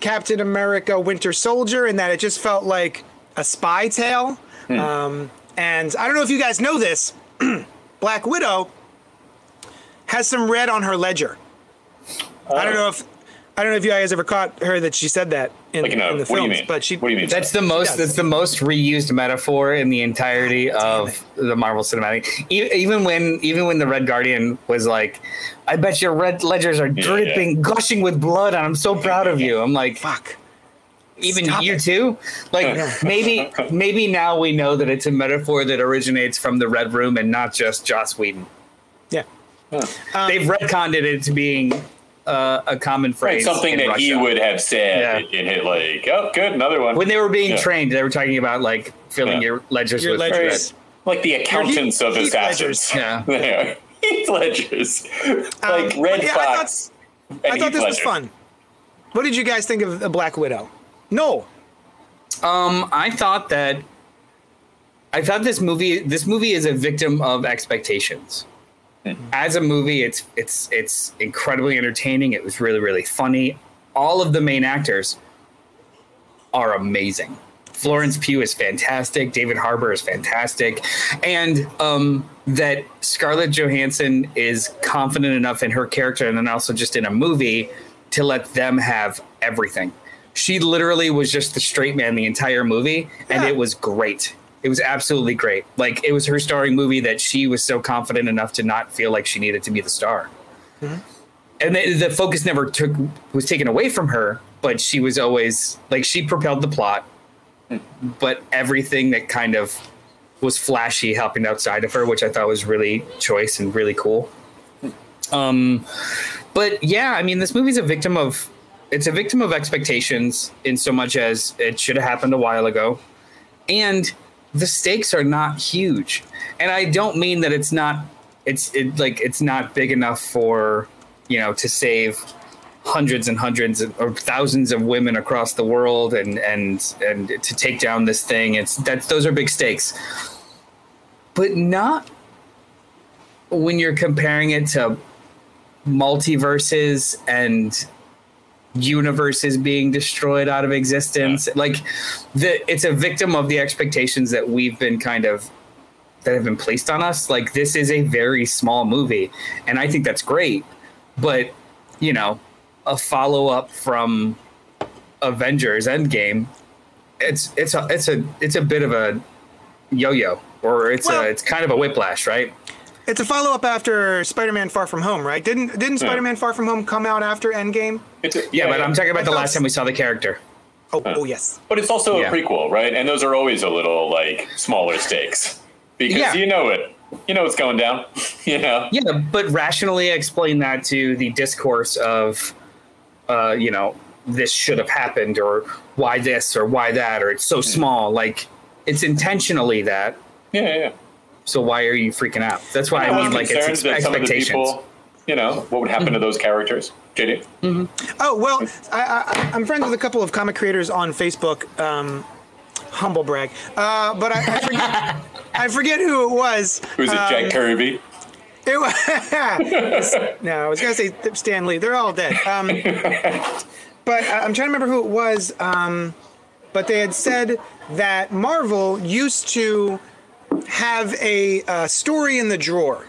Captain America: Winter Soldier in that it just felt like a spy tale. Um, and I don't know if you guys know this, Black Widow has some red on her ledger. I don't know if I don't know if you guys ever caught her that she said that in, like in a, in the what do you films, mean? but she what do you mean? That's the most. That's the most reused metaphor in the entirety of the Marvel Cinematic. E- even when, even when the Red Guardian was like, "I bet your red ledgers are dripping, gushing with blood, and I'm so proud of you." I'm like, fuck. even Stop you it. too. Like maybe, maybe now we know that it's a metaphor that originates from the Red Room and not just Joss Whedon. Yeah. Um, They've retconned it into being uh, a common Right, phrase. something in that he would have said Yeah. in hit like, oh, good, another one. When they were being Yeah. trained, they were talking about like filling Yeah. your ledgers Your with ledgers. like the accountants of Heath assassins. Ledgers. Yeah. Heath Ledgers. like Um, Red but yeah, I Fox. and I thought Heath this was fun. What did you guys think of the Black Widow? No. Um, I thought that I thought this movie this movie is a victim of expectations. As a movie, it's it's it's incredibly entertaining. It was really really funny. All of the main actors are amazing. Florence Pugh is fantastic. David Harbour is fantastic, and um, that Scarlett Johansson is confident enough in her character, and then also just in a movie to let them have everything. She literally was just the straight man the entire movie, and it was great. It was absolutely great. Like it was her starring movie that she was so confident enough to not feel like she needed to be the star. And the, the focus never took was taken away from her, but she was always like she propelled the plot. But everything that kind of was flashy happened outside of her, which I thought was really choice and really cool. Um, but yeah, I mean, this movie's a victim of it's a victim of expectations in so much as it should have happened a while ago, and the stakes are not huge. And I don't mean that it's not it's it like it's not big enough for you know to save hundreds and hundreds of, or thousands of women across the world and and and to take down this thing it's that's those are big stakes but not when you're comparing it to multiverses and universes being destroyed out of existence. Like the it's a victim of the expectations that we've been kind of that have been placed on us. Like this is a very small movie and i think that's great. But you know a follow-up from avengers endgame it's it's a it's a it's a bit of a yo-yo or it's Well- a it's kind of a whiplash right It's a follow up after Spider-Man: Far From Home, right? Didn't didn't Spider-Man: Far From Home come out after Endgame? It's a- yeah, but i'm talking about I the thought- last time we saw the character Oh, oh yes. But it's also Yeah. a prequel, right? And those are always a little like smaller stakes because Yeah. you know it. You know it's going down. you know. Yeah, but rationally explain that to the discourse of, uh, you know, this should have happened, or why this, or why that, or it's so small. Like, it's intentionally that. Yeah, yeah. Yeah. So why are you freaking out? That's why I, was mean, like, it's ex- that some of the expectations. people, you know, what would happen to those characters? JD? Oh well, I, I, I'm friends with a couple of comic creators on Facebook. Um, humble brag, uh, but I, I forget. I forget who it was. Who's it? Um, Jack Kirby? It was, no, I was gonna say Stan Lee. They're all dead. Um, but I- I'm trying to remember who it was. Um, but they had said that Marvel used to have a uh, story in the drawer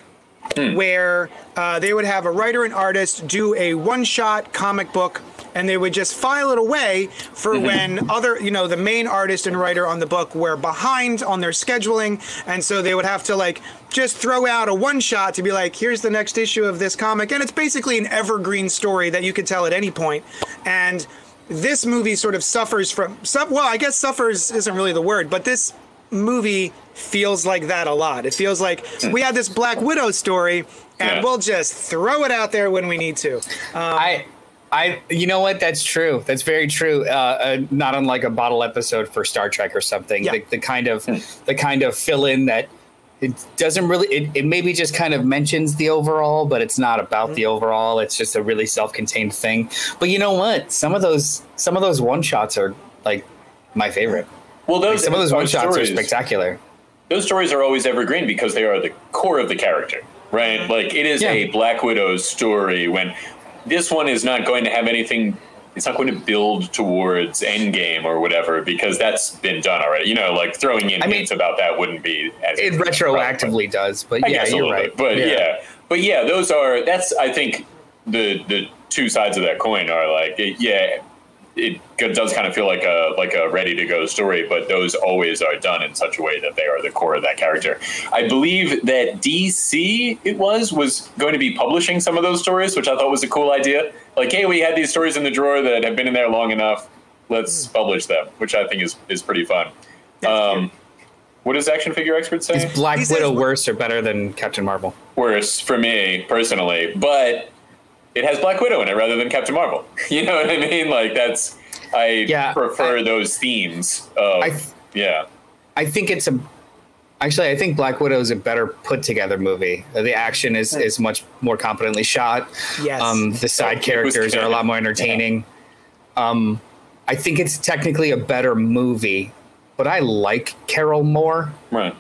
where uh, they would have a writer and artist do a one-shot comic book and they would just file it away for when other you know the main artist and writer on the book were behind on their scheduling and so they would have to like just throw out a one shot to be like here's the next issue of this comic. And it's basically an evergreen story that you could tell at any point. And this movie sort of suffers from well i guess suffers isn't really the word but this movie feels like that a lot it feels like we had this black widow story and Yeah. we'll just throw it out there when we need to I, I, you know what? That's true. That's very true. Uh, uh, not unlike a bottle episode for Star Trek or something. Yeah. The, the kind of, the kind of fill in that it doesn't really. It, it maybe just kind of mentions the overall, but it's not about the overall. It's just a really self-contained thing. But you know what? Some of those, some of those one shots are like my favorite. Well, Like, those some of those one shots are spectacular. those stories are always evergreen because they are the core of the character, right? Like it is Yeah. a Black Widow story when this one is not going to have anything. It's not going to build towards Endgame or whatever because that's been done already. You know, like throwing in I mean- hints about that wouldn't be as It retroactively does, but I yeah, you're right. bit, but yeah. but yeah, those are that's I think the the two sides of that coin are like yeah, it does kind of feel like a like a ready to go story, but those always are done in such a way that they are the core of that character. I believe that DC it was was going to be publishing some of those stories, which I thought was a cool idea. Like, hey, we had these stories in the drawer that have been in there long enough. Let's publish them, which I think is is pretty fun. Um, what does action figure experts say? Is Black He says- Widow worse or better than Captain Marvel? worse for me personally, but it has Black Widow in it rather than Captain Marvel. You know what I mean? Like that's I Yeah, prefer I- those themes of I- yeah. I think it's a. Actually, I think Black Widow is a better put together movie. The action is is much more competently shot. Yes. Um, the side Oh, characters are a lot more entertaining. Um, I think it's technically a better movie, but I like Carol more. Right.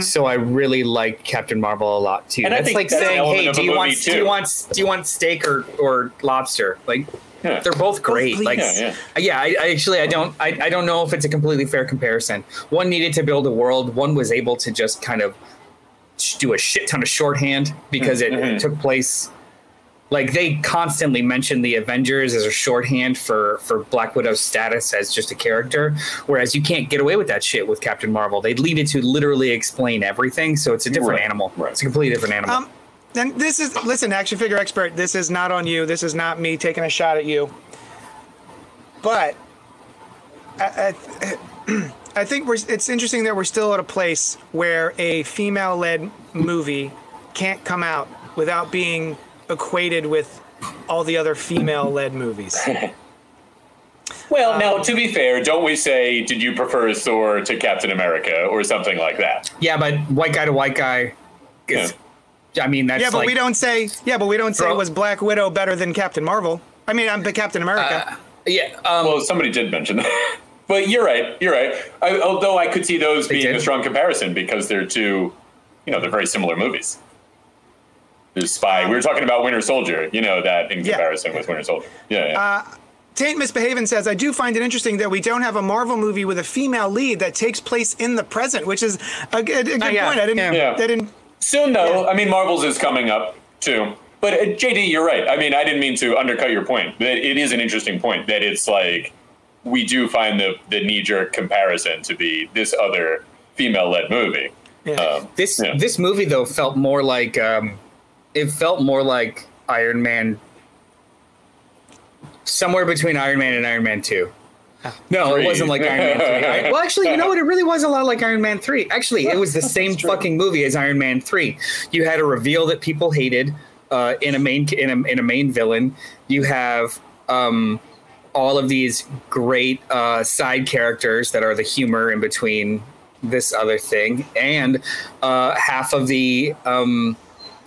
So I really like Captain Marvel a lot too. And that's like that's saying, "Hey, do you want do you want do you want steak or or lobster?" Like Yeah. they're both great. like Yeah, yeah, I, I actually I don't I, I don't know if it's a completely fair comparison. One needed to build a world. One was able to just kind of do a shit ton of shorthand because it, Mm-hmm. it took place. Like they constantly mention the Avengers as a shorthand for for Black Widow's status as just a character, whereas you can't get away with that shit with Captain Marvel. They leave it to literally explain everything, so it's a different Right, animal. right. It's a completely different animal. Um, and this is listen, action figure expert. This is not on you. This is not me taking a shot at you. But I, I, I think we're. It's interesting that we're still at a place where a female-led movie can't come out without being equated with all the other female-led movies. Well, now to be fair, don't we say did you prefer Thor to Captain America or something like that? yeah, but white guy to white guy, is, I mean, that's Yeah, but like, we don't say. Yeah, but we don't say Bro- was Black Widow better than Captain Marvel. I mean, I'm Captain America. Yeah, um, Well, somebody did mention that. but you're right. You're right. I, although I could see those being did. a strong comparison because they're two, you know, they're very similar movies. There's Spy. we were talking about Winter Soldier. You know that in Yeah. comparison with Winter Soldier. Yeah. yeah. Taint Misbehaving says, I do find it interesting that we don't have a Marvel movie with a female lead that takes place in the present, which is a, good- a good Oh, yeah, point. I didn't. yeah. Yeah. I didn't. Soon though, yeah. I mean, Marvels is coming up too. But uh, JD, you're right. I mean, I didn't mean to undercut your point. That it is an interesting point that it's like we do find the the knee jerk comparison to be this other female led movie. Yeah. Um, this yeah. this movie though felt more like um, it felt more like Iron Man, somewhere between Iron Man and Iron Man Two. No, Three. it wasn't like Iron Man 3. I- well, actually, you know what? It really was a lot like Iron Man 3. Actually, it was the same fucking movie as Iron Man 3. You had a reveal that people hated uh, in a main in a, in a main villain. You have um, all of these great uh, side characters that are the humor in between this other thing, and uh, half of the um,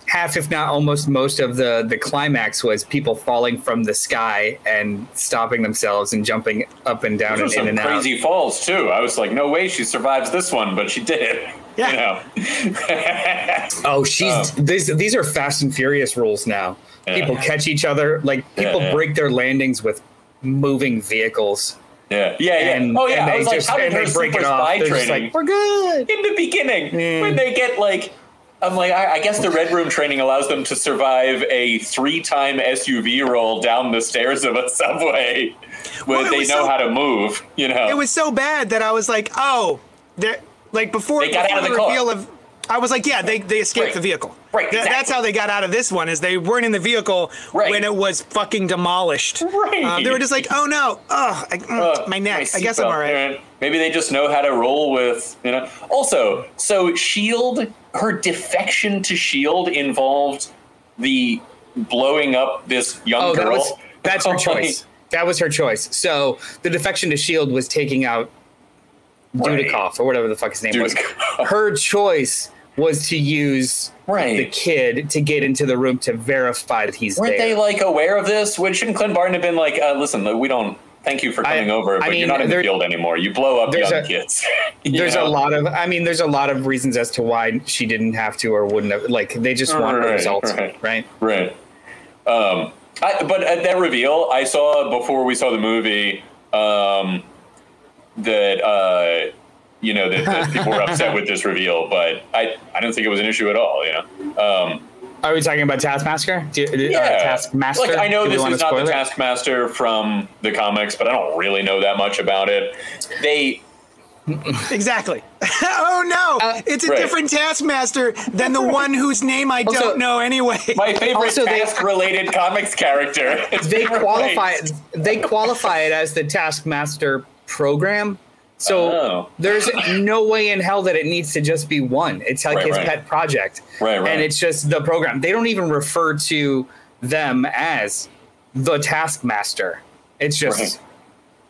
half, if not almost most of the the climax was people falling from the sky and stopping themselves and jumping up and down Those and were in some and out. crazy falls too. I was like, no way she survives this one, but she did. Yeah. You know? Oh, she's um, these these are Fast and Furious rules now. Yeah. People catch each other like people Yeah, yeah. break their landings with moving vehicles. yeah, yeah, yeah. And, oh yeah, and I they was like, just how did and her they break super it off. spy They're just training like, we're good. in the beginning when they get like I'm like, I, I guess the Red Room training allows them to survive a three-time SUV roll down the stairs of a subway, where Well, they know so- how to move. You know, It was so bad that I was like, oh, they're like before, They got before out of the the car. reveal of. I was like, yeah, they, they escaped Right. the vehicle. Right, Th- That's how they got out of this one. Is they weren't in the vehicle Right. when it was fucking demolished. Right. Uh, they were just like, oh no, oh, I, mm, Uh, my neck. I guess I'm all right. yeah. Maybe they just know how to roll with, you know. Also, so Shield, her defection to Shield involved the blowing up this young Oh, girl. that was that's her choice. That was her choice. So the defection to Shield was taking out Right. Dudikoff or whatever the fuck his name was. Her choice was to use Right. the kid to get into the room to verify that he's there. Weren't there. they like aware of this? Would shouldn't Clint Barton have been like, uh, listen, we don't. Thank you for I- coming over, I but mean, you're not in there- the field anymore. You blow up young a- kids. There's a lot of i mean there's a lot of reasons as to why she didn't have to or wouldn't have like they just want the results right. right Right. Um, I, but at that reveal, I saw before we saw the movie um, that uh, you know that, that people were upset with this reveal, but I I don't think it was an issue at all. You know. Um, are we talking about taskmaster Do, uh, yeah. taskmaster Like I know Do this is not the it? Taskmaster from the comics, but I don't really know that much about it. They Exactly. oh no, Uh, it's a right. different Taskmaster than the one whose name I Also- don't know anyway. my favorite Also, they- task-related comics character. They qualify it they qualify it as the taskmaster program so Oh. there's no way in hell that it needs to just be one it's like Right, his right. pet project Right, right. and it's just the program they don't even refer to them as the taskmaster it's just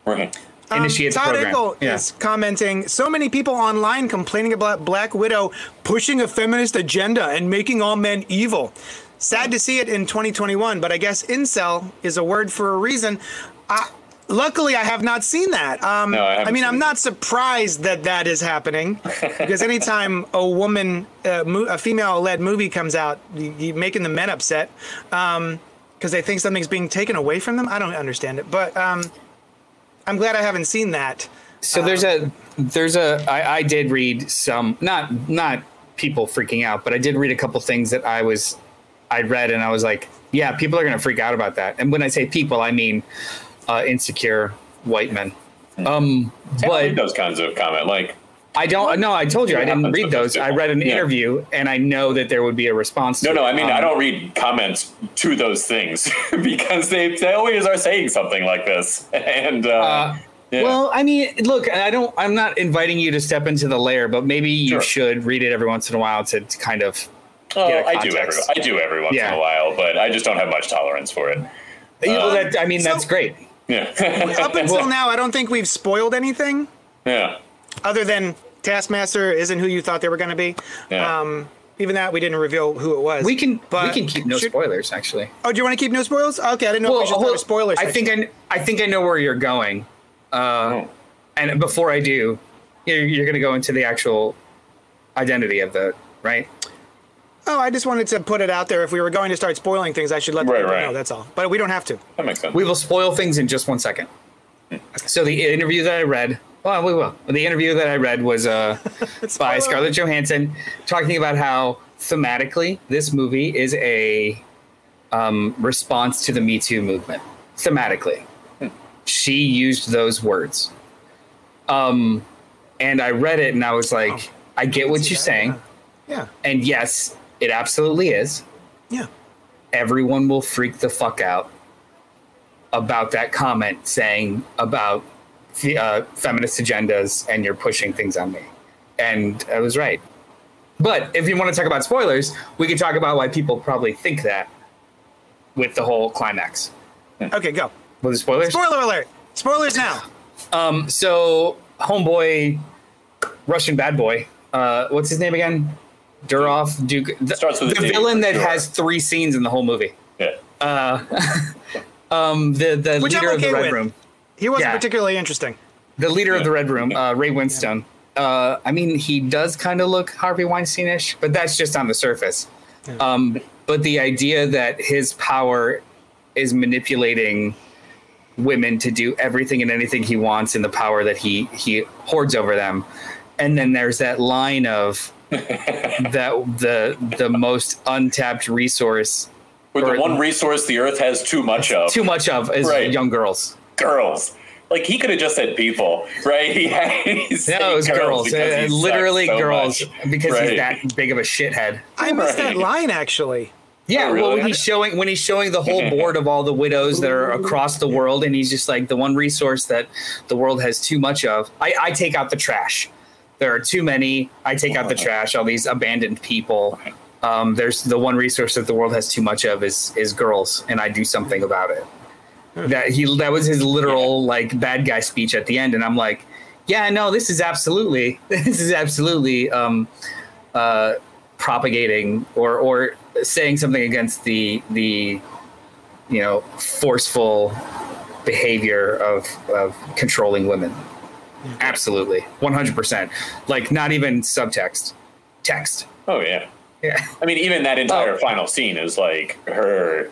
Right. Right. initiates Um, Todd program Eckel yeah. is commenting. So many people online complaining about Black Widow pushing a feminist agenda and making all men evil. Sad to see it in 2021, but I guess incel is a word for a reason. I, luckily, I have not seen that. Um, No, I haven't mean, I'm it. not surprised that that is happening because anytime a woman, uh, mo- a female-led movie comes out, you, you making the men upset because they think something's being taken away from them. I don't understand it, but um, I'm glad I haven't seen that. So there's a there's a I, I did read some not not people freaking out, but I did read a couple things that I was I read and I was like, yeah, people are gonna freak out about that. And when I say people, I mean uh, insecure white men. Um, I don't read but those kinds of comment like I don't. No, I told you I didn't read those. I read an. Yeah. interview, and I know that there would be a response. No, to no, it. I mean, Um, I don't read comments to those things because they, they always are saying something like this. And, uh, Uh, yeah. Well, I mean, look, I don't. I'm not inviting you to step into the layer, but maybe you Sure. should read it every once in a while to, to kind of. oh, get I do every. I do every once Yeah. in a while, but I just don't have much tolerance for it. You know, Um, that, I mean, so- that's great. Yeah. Up until now, I don't think we've spoiled anything yeah. other than Taskmaster isn't who you thought they were going to be. Yeah. Um, Even that we didn't reveal who it was. We can But we can keep no should- spoilers actually. Oh, do you want to keep no spoilers? Okay, I didn't know if we should throw spoilers. I think I, I think I know where you're going. Uh, Oh. and before I do, you're, you're going to go into the actual identity of the right. Oh, I just wanted to put it out there. If we were going to start spoiling things, I should let the Right, people right. know. That's all. But we don't have to. That makes sense. We will spoil things in just one second. So the interview that I read, well, we will. The interview that I read was uh, by Spoiler. Scarlett Johansson, talking about how thematically this movie is a um, response to the Me Too movement. Thematically, she used those words. Um, and I read it and I was like, I get what you're that, saying, Yeah. and yes, it absolutely is Yeah. everyone will freak the fuck out about that comment saying about the uh, feminist agendas and you're pushing things on me. And I was right. But if you want to talk about spoilers, we can talk about why people probably think that with the whole climax. Okay, go. With the spoilers? Spoiler alert. Spoilers now. Um, so, homeboy, Russian bad boy, uh, what's his name again? Durov, Duke. The, Starts with the villain that sure. has three scenes in the whole movie. Yeah. Um, the the Which I'm leader of the Red with. Room. He wasn't Yeah. particularly interesting. the leader of the Red Room, uh, Ray Winstone. Uh, I mean, he does kind of look Harvey Weinsteinish, but that's just on the surface. Um, but the idea that his power is manipulating women to do everything and anything he wants, and the power that he he hoards over them, and then there's that line of that the the most untapped resource, With Or- the one resource the Earth has too much of, too much of, is Right. young girls. girls. Like he could have just said people, right? He had, he's No, it was girls. because he Uh, literally so girls much. because Right. he's that big of a shithead. I missed that line actually. Yeah, Oh, well, when he's showing when he's showing the whole board of all the widows that are across the world, and he's just like the one resource that the world has too much of. I, I take out the trash. There are too many. I take out the trash. All these abandoned people. Um, there's the one resource that the world has too much of is is girls, and I do something about it. That he that was his literal like bad guy speech at the end, and I'm like, yeah, no, this is absolutely this is absolutely um, uh, propagating or or saying something against the the you know forceful behavior of of controlling women. Absolutely, one hundred percent. Like not even subtext, text. Oh yeah. Yeah. I mean, even that entire Oh. final scene is like her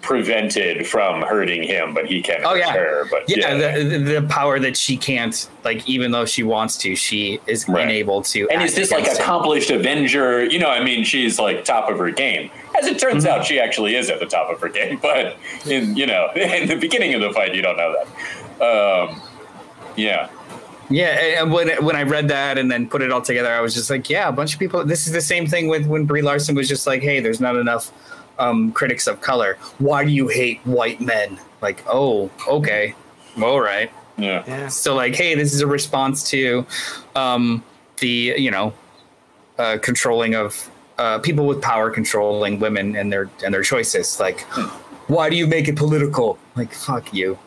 prevented from hurting him, but he can't. Oh hurt yeah, her. But yeah, yeah, The, the power that she can't like, even though she wants to, she is Right. unable to. and is this like accomplished Avenger? You know, I mean, she's like top of her game. As it turns Mm-hmm. out, she actually is at the top of her game. But in you know, in the beginning of the fight, you don't know that. Um, yeah, Yeah, and when when I read that and then put it all together, I was just like, yeah, a bunch of people. This is the same thing with when Brie Larson was just like, hey, there's not enough um, critics of color. Why do you hate white men? Like, oh, okay, all right. yeah. Yeah. So like, hey, this is a response to um, the you know uh, controlling of uh, people with power controlling women and their and their choices. Like, why do you make it political? Like, fuck you.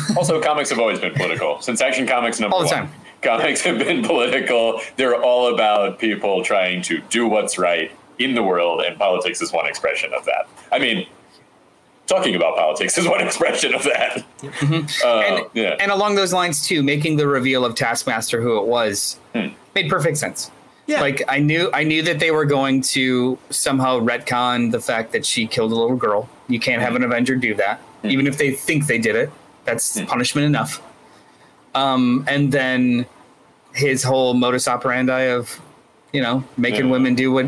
Also, comics have always been political since Action Comics number All the one. time. Comics have been political. They're all about people trying to do what's right in the world, and politics is one expression of that. I mean, talking about politics is one expression of that. Uh, Mm-hmm. and, yeah, and along those lines too, making the reveal of Taskmaster who it was made perfect sense. Yeah. Like I knew I knew that they were going to somehow retcon the fact that she killed a little girl. You can't have an Avenger do that. Even if they think they did it. That's punishment enough. Um, and then his whole modus operandi of, you know, making Yeah. women do what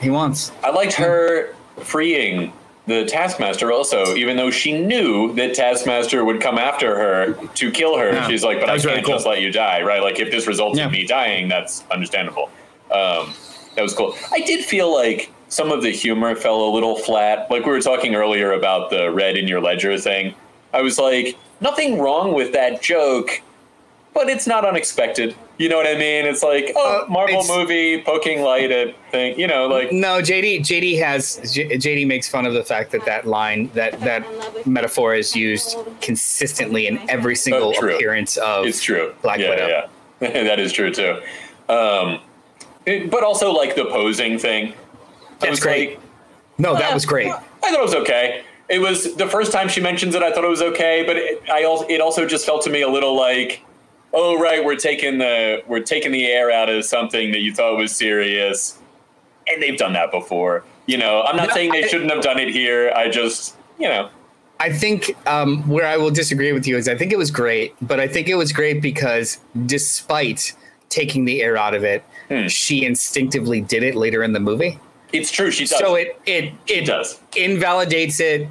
he wants. I liked her freeing the Taskmaster also, even though she knew that Taskmaster would come after her to kill her. Yeah. She's like, but I can't really cool. just let you die, right? Like, if this results Yeah. in me dying, that's understandable. Um, that was cool. I did feel like some of the humor fell a little flat. Like we were talking earlier about the red in your ledger thing. I was like, nothing wrong with that joke, but it's not unexpected. You know what I mean? It's like, oh, Uh, Marvel movie poking light at thing. You know, like No, JD JD has JD makes fun of the fact that that line that that metaphor is used consistently in every single true. appearance of It's true. Black yeah, Widow. Yeah, that is true too. Um, It- but also like the posing thing. That's was great. like, No, that eh, was great. I thought it was okay. It was the first time she mentions it. I thought it was okay, but it, I also it also just felt to me a little like, oh right, we're taking the we're taking the air out of something that you thought was serious, and they've done that before. You know, I'm not No, saying they I- shouldn't have done it here. I just you know, I think um, where I will disagree with you is I think it was great, but I think it was great because despite taking the air out of it, Hmm. she instinctively did it later in the movie. it's true. She does. So it it it does. invalidates it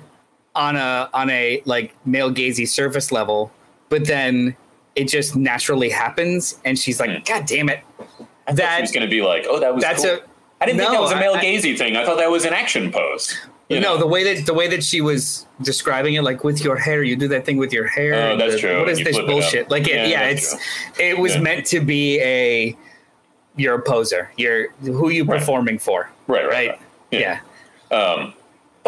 on a on a like male gazy surface level, but then it just naturally happens, and she's like, Hmm. "God damn it!" I that- was going to be like, oh, that was that's cool. a- I didn't think that was a male gazy thing. I thought that was an action pose. you no, know? the way that the way that she was describing it, like with your hair, you do that thing with your hair. Oh, that's the- true, What is you this flip it bullshit? Like, it, Yeah, yeah, it's it was Yeah. meant to be a you're a poser. You're who you Right. performing for, Right, right, right? right. Yeah. Yeah. Um,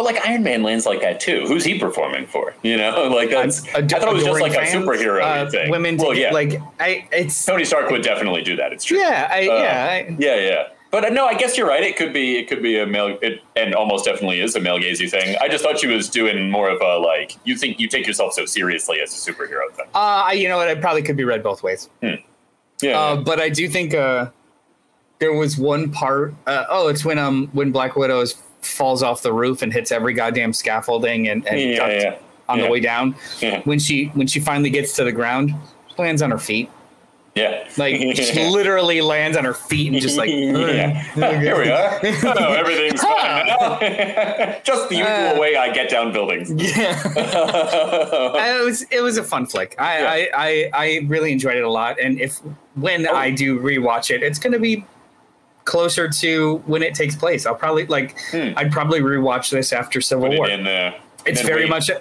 like Iron Man lands like that too. Who's he performing for? You know, like that's. I thought it was just like a superhero uh, thing. Women, well, yeah. like I, it's Tony Stark would definitely do that. It's true. yeah, I, Uh, yeah. I, yeah, yeah. But uh, no, I guess you're right. It could be, it could be a male, it, and almost definitely is a male gazy thing. I just thought she was doing more of a like, you think you take yourself so seriously as a superhero thing. uh, you know what? It probably could be read both ways. Yeah, Uh, but I do think uh, there was one part. Uh, oh, it's when um when Black Widow is- falls off the roof and hits every goddamn scaffolding and, and yeah, yeah, on yeah. the way down. When she when she finally gets to the ground, she lands on her feet. yeah. Like she literally lands on her feet and just like yeah. Here we are. Oh, everything's fine now. Just the usual Uh, way I get down buildings. yeah. it was it was a fun flick. I, Yeah. I, I I really enjoyed it a lot. And if when Oh. I do rewatch it, it's gonna be closer to when it takes place. I'll probably like Hmm. I'd probably rewatch this after Civil it War. in there. It's very much.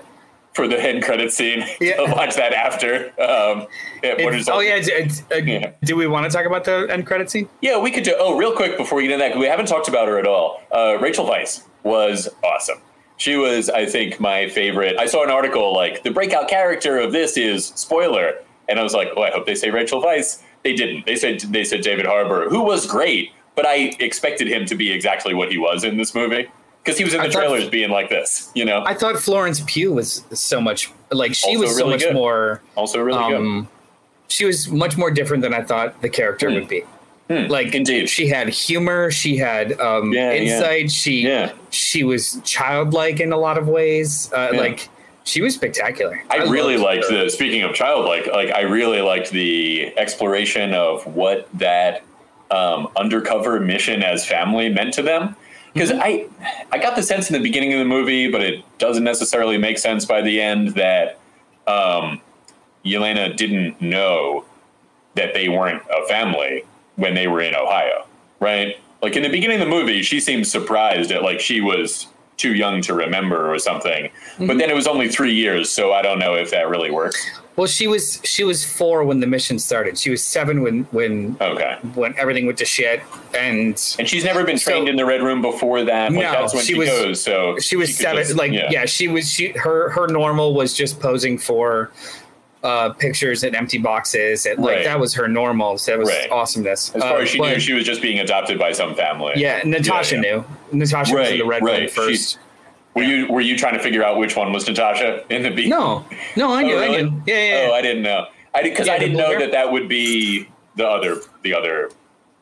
for the end credit scene. Yeah. I'll watch that after. Um, yeah, what it's- is oh yeah, it's, it's, uh, Yeah. Do we want to talk about the end credit scene? Yeah, we could do. Oh, real quick before we get into that, we haven't talked about her at all. Uh, Rachel Weisz was awesome. She was, I think, my favorite. I saw an article like the breakout character of this is spoiler, and I was like, oh, I hope they say Rachel Weisz. They didn't. They said they said David Harbour, who was great, but I expected him to be exactly what he was in this movie because he was in the I thought- trailers being like this. You know, I thought Florence Pugh was so much like she Also was so really much good. more. also really um, she was much more different than I thought the character would be. Like Hmm. Indeed. she had humor, she had um, Yeah, yeah. insight. She Yeah. she was childlike in a lot of ways. Uh, Yeah. Like she was spectacular. I, really liked her. the speaking of childlike, like I really liked the exploration of what that um, undercover mission as family meant to them. Because I, I got the sense in the beginning of the movie, but it doesn't necessarily make sense by the end that um, Yelena didn't know that they weren't a family when they were in Ohio, right? Like in the beginning of the movie, she seemed surprised at like she was too young to remember or something. But then it was only three years, so I don't know if that really works. Well, she was she was four when the mission started. She was seven when when Okay. when everything went to shit, and And she's never been trained So- in the red room before that. Like No, that's when she she, was- goes. So she was could seven. just- like yeah. she was she her her normal was just posing for uh pictures and empty boxes and like Right. that was her normal. So that was Right. awesomeness. As far Uh, as she but- knew, she was just being adopted by some family. yeah, Natasha yeah. knew. Natasha was in the red room first. She- Were you were you trying to figure out which one was Natasha in the beat? No, no, I Oh, knew, I knew. Yeah, yeah. Oh. I didn't know. I because Yeah, I didn't know that that would be the other the other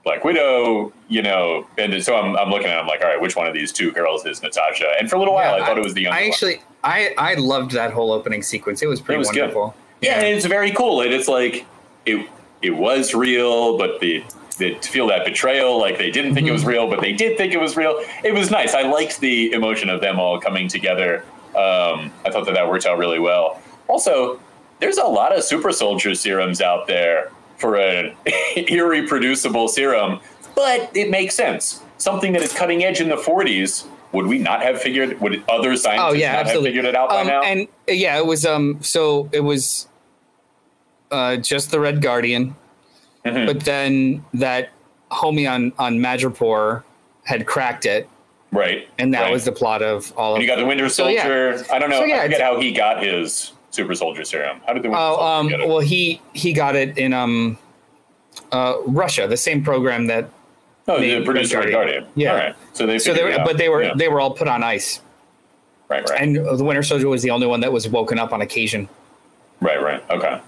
Black Widow. You know, and so I'm I'm looking at. it, I'm like, all right, which one of these two girls is Natasha? And for a little while, Yeah, I thought it was the younger one. I one. actually, I I loved that whole opening sequence. It was pretty was good. wonderful. Yeah, and it's very cool. And it's like it it was real, but the the to feel that betrayal, like they didn't think it Mm-hmm. was real, but they did think it was real. It was nice. I liked the emotion of them all coming together. Um, I thought that that worked out really well. Also, there's a lot of super soldier serums out there for an irreproducible serum, but it makes sense. Something that is cutting edge in the 40s. Would we not have figured? Would other scientists Oh yeah, not absolutely. have figured it out by um, now? And yeah, it was um. So it was uh just the Red Guardian, Mhm. but then that homie on on Madripoor had cracked it, right, and that right. was the plot of all of And of. you got the Winter So, yeah. Soldier. I don't know. So, yeah, I forget how he got his Super Soldier serum. How did the Winter Oh, Soldier um, get it? well, he he got it in um, uh, Russia, the same program that Oh, made the producer of Guardian. Yeah. All right. So they. So they, were, but they were Yeah. they were all put on ice, right, right, and the Winter Soldier was the only one that was woken up on occasion. right, right. Okay.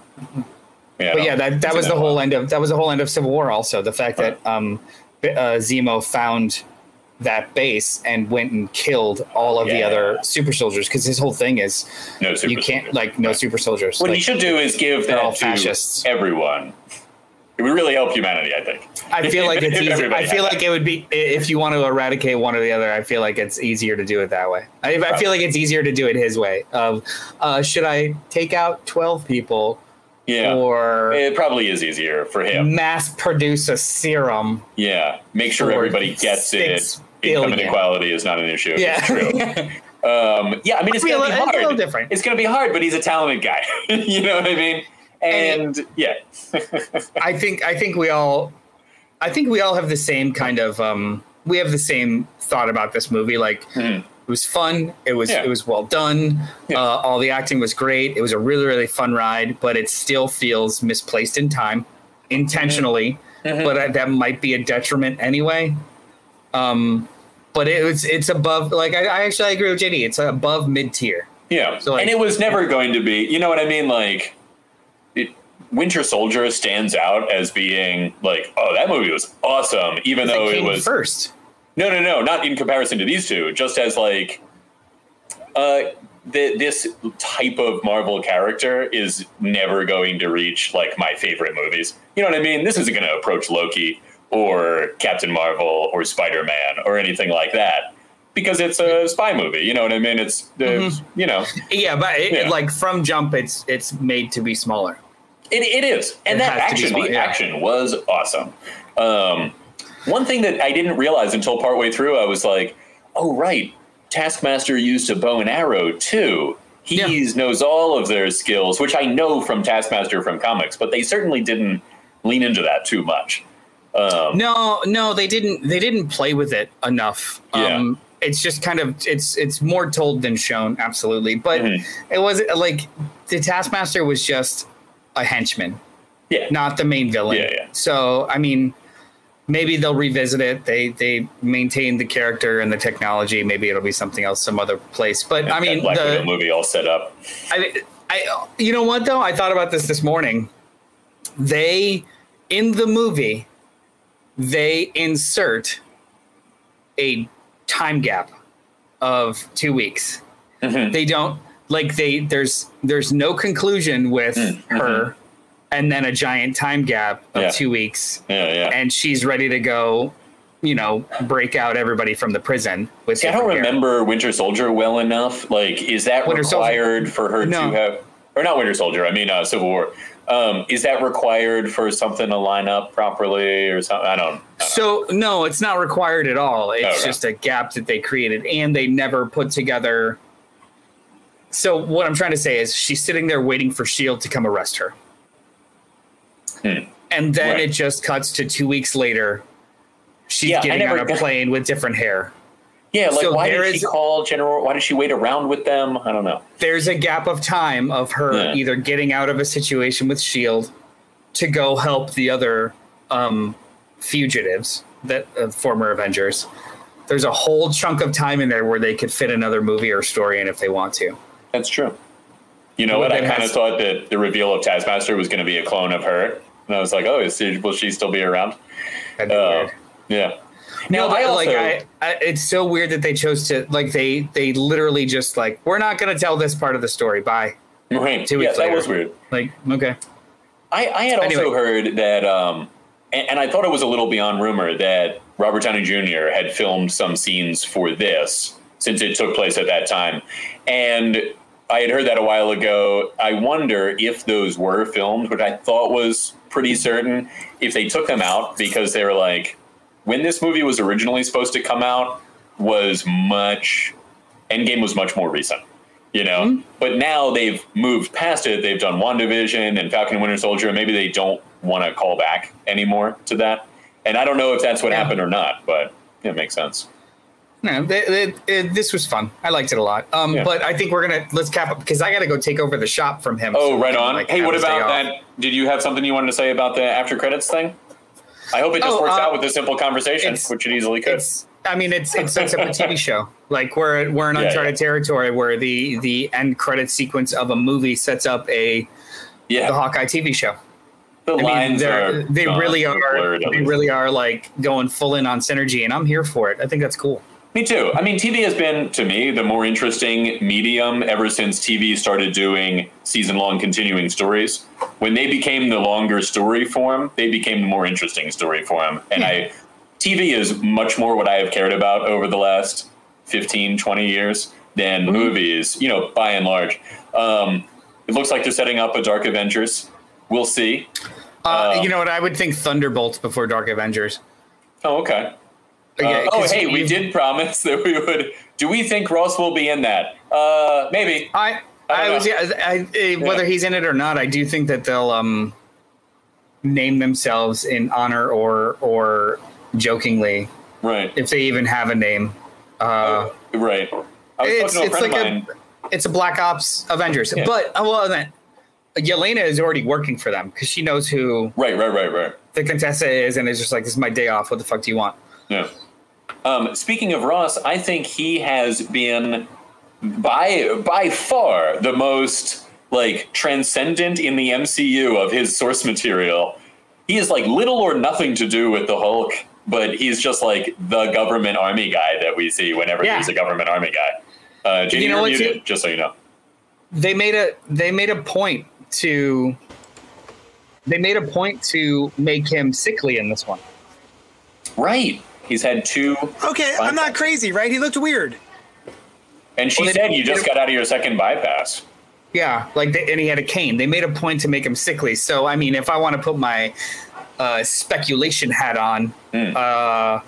Yeah. But yeah, that, that was the that whole end of that was the whole end of Civil War. Also, the fact that um, uh, Zemo found that base and went and killed all of the Yeah. other super soldiers because his whole thing is No super you can't soldiers. like no Right. super soldiers. What Like, he should do is give that all to fascists. everyone. It would really help humanity, I think. I feel like it's easy. I feel like it would be if you want to eradicate one or the other. I feel like it's easier to do it that way. I, I feel like it's easier to do it his way. Of uh, should I take out twelve people Yeah. or it probably is easier for him. mass produce a serum? Yeah. Make sure everybody gets it. six Income inequality is not an issue. Yeah. It's true. Um, yeah, I mean, it's to be it- it's a hard. little different. It's going to be hard, but he's a talented guy. you know what I mean? And, yeah, I think I think we all I think we all have the same kind of um we have the same thought about this movie like it was fun it was Mm-hmm. Yeah. it was well done Yeah. uh, all the acting was great it was a really really fun ride but it still feels misplaced in time intentionally Mm-hmm. but uh, that might be a detriment anyway um but it was it's above like I, I actually agree with JD it's above mid tier yeah. So, like- and it was never going to be, you know what I mean? Like, it, Winter Soldier stands out as being like, oh, that movie was awesome, even though it was first No, no, no, not in comparison to these two. Just as like, uh, th- this type of Marvel character is never going to reach like my favorite movies. You know what I mean? This isn't going to approach Loki or Captain Marvel or Spider Man or anything like that because it's a spy movie. You know what I mean? It's, it's you know, yeah but it, Yeah. like from jump it's it's made to be smaller It, it is, and It that action, the yeah. action was awesome. Um, one thing that I didn't realize until partway through, I was like, "Oh, right, Taskmaster used a bow and arrow too. He Yeah. knows all of their skills, which I know from Taskmaster from comics, but they certainly didn't lean into that too much." Um, No, no, they didn't. They didn't play with it enough. Um, it's just kind of it's it's more told than shown, absolutely. But Mhm. it was like the Taskmaster was just a henchman, yeah, not the main villain. Yeah, yeah. So I mean, maybe they'll revisit it. They they maintain the character and the technology. Maybe it'll be something else, some other place. But I mean, Black the, movie all set up. I, I, you know what though? I thought about this this morning. They, in the movie, they insert a time gap of two weeks. Mhm. They don't like they. There's there's no conclusion with her, and then a giant time gap of Yeah. two weeks, Yeah, yeah. and she's ready to go. You know, break out everybody from the prison with. See, I don't different hair. remember Winter Soldier well enough. Like, is that Winter Soldier- required for her No. to have, or not Winter Soldier? I mean, uh, Civil War. Um, is that required for something to line up properly or something? I don't. I don't So no, it's not required at all. It's Okay. just a gap that they created, and they never put together. So what I'm trying to say is, she's sitting there waiting for Shield to come arrest her, Hmm. and then Right. it just cuts to two weeks later. She's Yeah, getting on a plane with different hair. yeah, like so why did she is- call General? Why did she wait around with them? I don't know. There's a gap of time of her Yeah. either getting out of a situation with Shield to go help the other um, fugitives, that uh, former Avengers. There's a whole chunk of time in there where they could fit another movie or story in if they want to. That's true. You know Well, what? I kind of thought that the reveal of Taskmaster was going to be a clone of her, and I was like, oh, is she, will she still be around? That'd be Uh, weird. yeah. No, Now, but I like I, I, it's so weird that they chose to like they they literally just like we're not going to tell this part of the story. Bye. Right. Two yeah, weeks that was weird. Like okay, I, I had also Anyway. heard that, um, and, and I thought it was a little beyond rumor that Robert Downey Jr. had filmed some scenes for this since it took place at that time, and I had heard that a while ago. I wonder if those were filmed, which I thought was pretty certain. If they took them out because they were like, when this movie was originally supposed to come out, was much Endgame was much more recent you know. Mm-hmm. But now they've moved past it. They've done WandaVision and Falcon and Winter Soldier, and maybe they don't want to call back anymore to that. And I don't know if that's what Yeah. happened or not, but it makes sense. No, it- this was fun. I liked it a lot. Um, Yeah. but I think we're gonna let's cap up because I got to go take over the shop from him. Oh, so right on. like, hey, what about that? Did you have something you wanted to say about the after credits thing? I hope it just Oh, works uh, out with a simple conversation, which it easily could. I mean, it's it sets up a TV show. Like we're we're in Yeah, uncharted yeah. territory where the the end credit sequence of a movie sets up a yeah, the Hawkeye TV show. the I lines they're, are they really blurred, They really are like going full in on synergy, and I'm here for it. I think that's cool. Me too. I mean, TV has been, to me, the more interesting medium ever since TV started doing season long continuing stories. When they became the longer story form, they became the more interesting story form. And I, TV is much more what I have cared about over the last 15, 20 years than Mm-hmm. movies, you know, by and large. Um, it looks like they're setting up a Dark Avengers. We'll see. Uh, Um, you know what? I would think Thunderbolts before Dark Avengers. Oh, okay. Yeah, Uh, oh, hey, we did promise that we would. Do we think Ross will be in that? Uh, maybe. I I I was yeah, I, I, whether he's in it or not, I do think that they'll um name themselves in honor or or jokingly Right. if they even have a name. Uh, right. I was it's it's like a it's a Black Ops Avengers, Yeah. but uh, well then. Yelena is already working for them because she knows who Right, right, right, right. the Contessa is, and is just like, "This is my day off. What the fuck do you want?" Yeah. Um, speaking of Ross, I think he has been by by far the most like transcendent in the MCU of his source material. He has like little or nothing to do with the Hulk, but he's just like the government army guy that we see whenever Yeah. there's a government army guy. Uh, Jamie, You know muted, too? just so you know. they made a they made a point to they made a point to make him sickly in this one. Right. He's had two, Okay, Fine. I'm not crazy, right? He looked weird. and she Well, said you just got out of your second bypass. Yeah, like they, and he had a cane. They made a point to make him sickly. So I mean, if I want to put my uh, speculation hat on, Hmm. uh,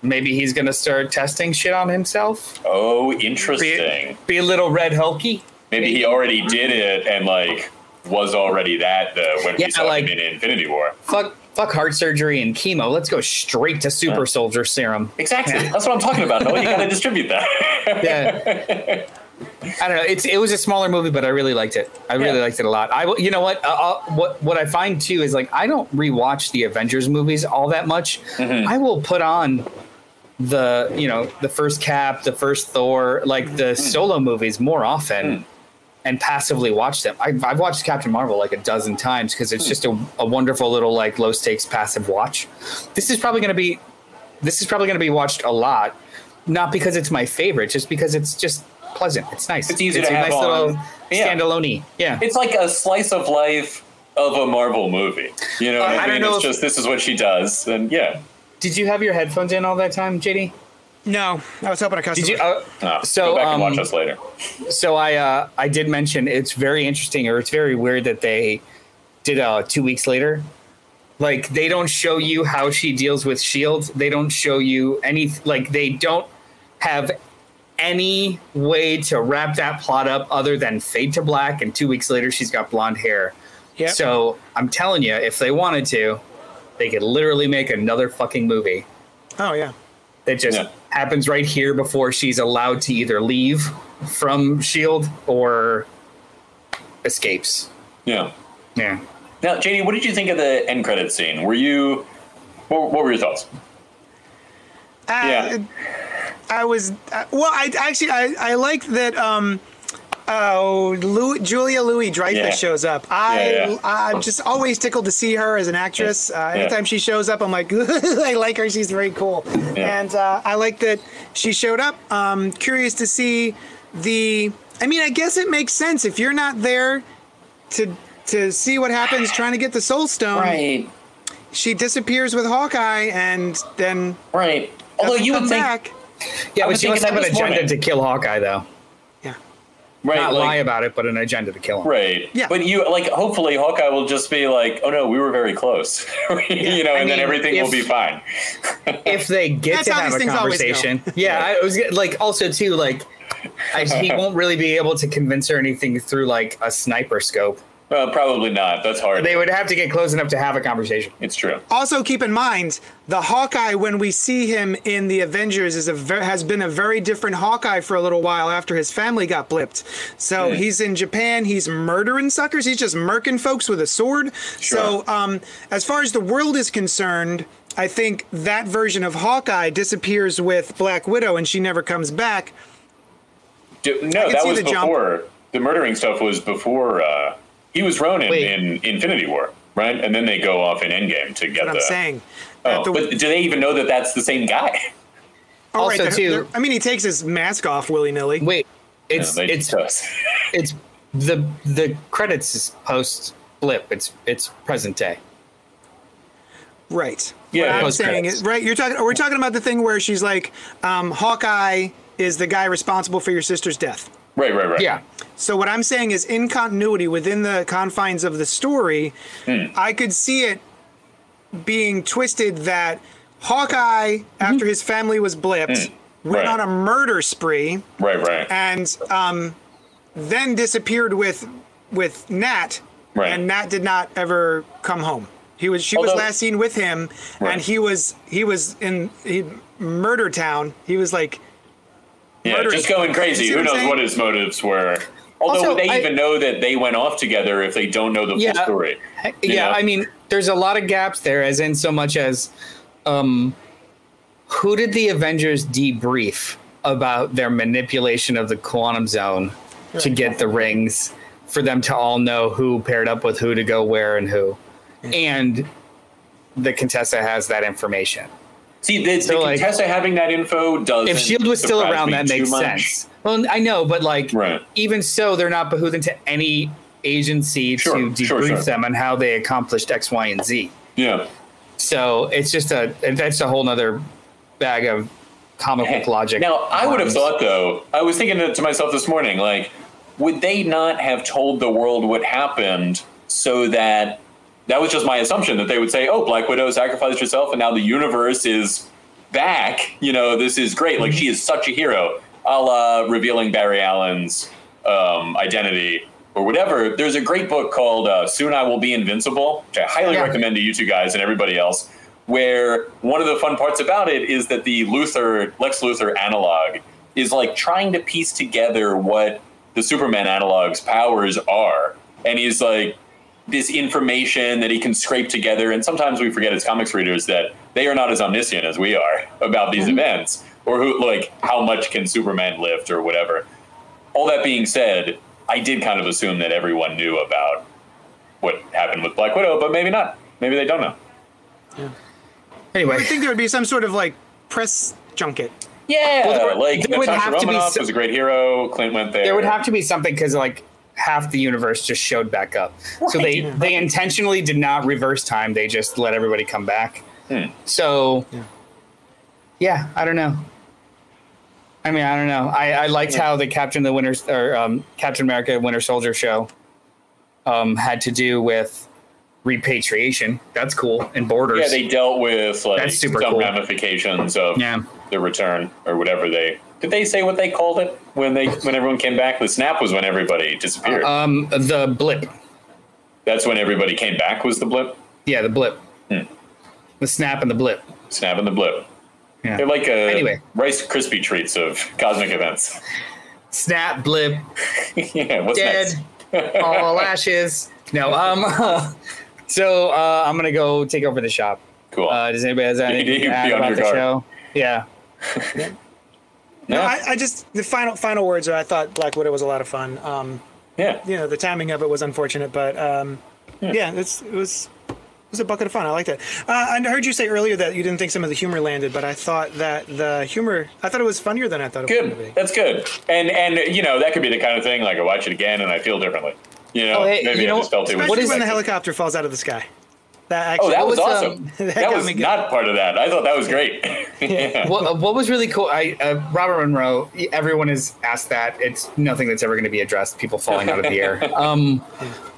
maybe he's gonna start testing shit on himself. Oh, interesting. be a little red hulky. Maybe he already did it and like was already that the when Yeah, we saw like- him in Infinity War. Fuck, fuck heart surgery and chemo. Let's go straight to super Yeah. soldier serum. Exactly. That's what I'm talking about. Noah. You got to distribute that. yeah. I don't know. It's it was a smaller movie, but I really liked it. I really Yeah. liked it a lot. I will- you know what uh, uh, what what I find too is like I don't rewatch the Avengers movies all that much. Mm-hmm. I will put on the you know the first Cap, the first Thor, like Mm. the solo movies more often. And passively watch them. I've, I've watched Captain Marvel like a dozen times because it's just a, a wonderful little like low stakes passive watch. This is probably going to be this is probably going to be watched a lot, not because it's my favorite, just because it's just pleasant. It's nice. It's easy to a have nice on. little Yeah. standalone. Yeah. it's like a slice of life of a Marvel movie. You know, Uh, I, I don't mean, know it's just this is what she does, and yeah. Did you have your headphones in all that time, JD? No, I was hoping a customer. Did you? Uh, Oh, So, go back and um, watch us later. so I uh, I did mention it's very interesting, or it's very weird that they did uh, two weeks later. Like they don't show you how she deals with Shield. They don't show you any like they don't have any way to wrap that plot up other than fade to black and two weeks later she's got blonde hair. Yep. So I'm telling you, if they wanted to, they could literally make another fucking movie oh yeah. that just Yeah. Happens right here before she's allowed to either leave from Shield or escapes. Yeah. Yeah. Now, JD, what did you think of the end credit scene? Were you? What, what were your thoughts? Uh, Yeah. I was uh, well. I actually I, I like that. Um, oh, Louis, Julia Louis Dreyfus Yeah. shows up. I Yeah, yeah. I'm just always tickled to see her as an actress. Uh, Yeah. anytime she shows up, I'm like, I like her. She's very cool, Yeah. and uh, I like that she showed up. Um, curious to see the. I mean, I guess it makes sense if you're not there to to see what happens trying to get the Soul Stone. Right. She disappears with Hawkeye, and then Right. Although you would come think. Yeah, I but she must have an agenda morning. to kill Hawkeye, though. Yeah. right? Not like- lie about it, but an agenda to kill him. Right. Yeah. But you like hopefully Hawkeye will just be like, oh no, we were very close, you know, I and then mean, everything will be fine. If they get That's to how have these a things always go. conversation, yeah, I was like also too like I, he won't really be able to convince her anything through like a sniper scope. Well, probably not. That's hard. They would have to get close enough to have a conversation. it's true. Also, keep in mind the Hawkeye when we see him in the Avengers is a ver- has been a very different Hawkeye for a little while after his family got blipped. So he's in Japan. He's murdering suckers. He's just murking folks with a sword. Sure. So um, as far as the world is concerned, I think that version of Hawkeye disappears with Black Widow and she never comes back. Do, no, that was the jump. before the murdering stuff was before uh, he was Ronin Wait. in Infinity War, right? And then they go off in Endgame to get What the. I'm saying. Oh, the- but do they even know that that's the same guy? Oh, right, Also, they're- too- they're- I mean, he takes his mask off willy nilly. Wait, it's No, it's just- it's the the credits is post blip. It's it's present day. Right. Yeah, what I'm saying credits. is right. You're talking. We're talking about the thing where she's like, um, Hawkeye is the guy responsible for your sister's death. Right, right, right. Yeah, So what I'm saying is, in continuity within the confines of the story, Hmm. I could see it being twisted that Hawkeye, after his family was blipped, went Hmm. Right. on a murder spree right, right. and um, then disappeared with with Nat, Right. and Nat did not ever come home. He was she was last seen with him, Right. and he was he was in he, Murder Town. He was like Yeah, murdering just going crazy. Who knows saying? what his motives were? Although Also, they I- even know that they went off together if they don't know the Yeah. full story? Yeah. know? I mean, there's a lot of gaps there, as in so much as, um, who did the Avengers debrief about their manipulation of the quantum zone to get the rings for them to all know who paired up with who to go where and who, and the Contessa has that information. See, the, So, the like, Contessa having that info does. if Shield was still around, that makes much. sense. Well, I know, but like, Right. even so, they're not beholden to any agency Sure, to debrief sure, sure. them on how they accomplished X, Y, and Z. Yeah. So it's just a that's a whole nother bag of comic book logic. Now, I would have thought, though, I was thinking to myself this morning, like, would they not have told the world what happened so that that was just my assumption that they would say, oh, Black Widow sacrificed herself and now the universe is back. You know, this is great. Like, she is such a hero, a la revealing Barry Allen's um, identity or whatever. There's a great book called uh, Soon I Will Be Invincible, which I highly Yeah. recommend to you two guys and everybody else where one of the fun parts about it is that the Luthor, Lex Luthor analog is like trying to piece together what the Superman analog's powers are. And he's like, this information that he can scrape together. And sometimes we forget as comics readers that they are not as omniscient as we are about these mm-hmm. events or who, like, how much can Superman lift or whatever. All that being said, I did kind of assume that everyone knew about what happened with Black Widow, but maybe not. Maybe they don't know. Anyway, I think there would be some sort of like press junket. Yeah, Well, there- like there would Natasha have to be Romanoff so- was a great hero. Clint went there. there would have to be something because like half the universe just showed back up. So they they intentionally did not reverse time. They just let everybody come back. Hmm. So yeah. I don't know. I mean, I don't know. I, I liked how the Captain the Winter or um, Captain America Winter Soldier show um, had to do with repatriation. That's cool and borders. Yeah, they dealt with like That's super some cool. ramifications of Yeah. the return or whatever they did. They say what they called it when they when everyone came back. The snap was when everybody disappeared. um, the blip. That's when everybody came back. Was the blip? Yeah, the blip. Hmm. The snap and the blip. Snap and the blip. Yeah. They're like a Anyway. Rice Krispie treats of cosmic events. Snap, blip, yeah, what's dead, next? all ashes. No, um, so uh, I'm gonna go take over the shop. Cool. Uh, does anybody has anything You to add about the show? Yeah. No, Yeah. I, I just the final final words are I thought Black Widow was a lot of fun. Um, yeah. you know, the timing of it was unfortunate, but um, yeah, it's it was it was a bucket of fun. I liked it. Uh, I heard you say earlier that you didn't think some of the humor landed, but I thought that the humor I thought it was funnier than I thought it was going to Good. be. That's good. And and you know that could be the kind of thing like I watch it again and I feel differently. You know, Oh, hey, maybe you know- I just felt it was. Especially is- when the helicopter falls out of the sky. That Oh, that was was, awesome. um, that that was not part of that. I thought that was great. yeah. What, uh, what was really cool? I uh, Robert Monroe. Everyone has asked that. It's nothing that's ever going to be addressed. People falling out of the air. Um,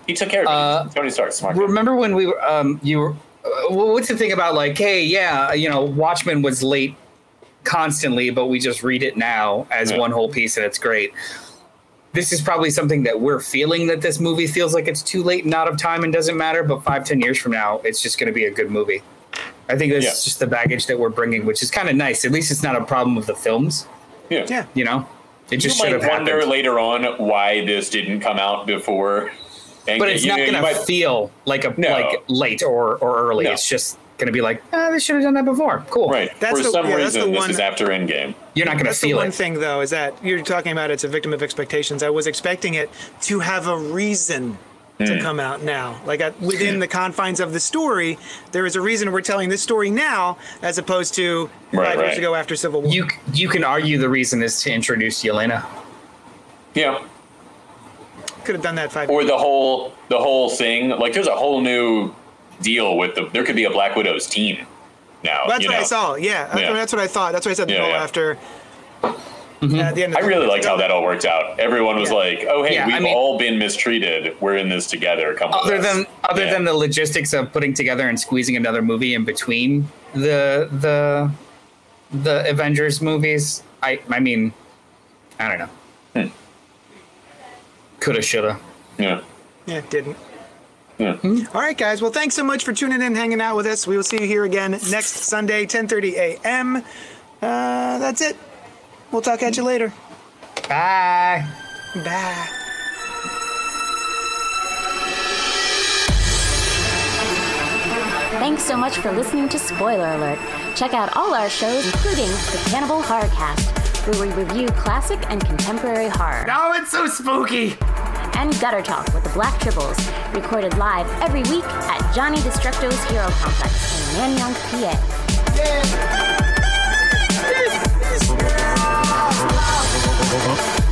He took care of. Uh, Tony Stark, smart. guy. remember when we were? Um, you were. Uh, what's the thing about like, hey, yeah, you know, Watchmen was late constantly, but we just read it now as Yeah. one whole piece, and it's great. This is probably something that we're feeling that this movie feels like it's too late and out of time and doesn't matter. But five, ten years from now, it's just going to be a good movie. I think that's Yeah. just the baggage that we're bringing, which is kind of nice. At least it's not a problem of the films. Yeah. Yeah. You know, it just you should have might wonder happened. later on why this didn't come out before. And But it's you not going to feel like a No. like late or or early. No. It's just going to be like, ah, they should have done that before. Cool. Right. That's For the- some yeah, that's the reason, this one- is after Endgame. You're not going to That's the one it. thing, though, is that you're talking about it's a victim of expectations. I was expecting it to have a reason Hmm. to come out now. Like within the confines of the story, there is a reason we're telling this story now, as opposed to Right, five years right. ago after Civil War. You you can argue the reason is to introduce Yelena. Yeah. could have done that five. Or the whole the whole thing. Like, there's a whole new deal with the. There could be a Black Widow's team now. That's you what know? I saw. Yeah, that's, Yeah. that's what I thought. That's what I said Yeah, the whole yeah. after. At the end of I the- really liked how that all worked out. Everyone was Yeah. like, "Oh, hey, Yeah, we've mean- all been mistreated. We're in this together. Come with Other us." than other Yeah. than the logistics of putting together and squeezing another movie in between the the the Avengers movies, I I mean, I don't know. Hmm. Coulda, shoulda. yeah. Yeah, didn't. Yeah. All right, guys. Well, thanks so much for tuning in, hanging out with us. We will see you here again next Sunday, 10:30 a.m. Uh, that's it. We'll talk at you later. Bye. Bye. Thanks so much for listening to Spoiler Alert. Check out all our shows, including the Cannibal Horrorcast, where we review classic and contemporary horror, Oh, it's so spooky. And Gutter Talk with the Black Tribbles, recorded live every week at Johnny Destructo's Hero Complex in Manayunk, PA.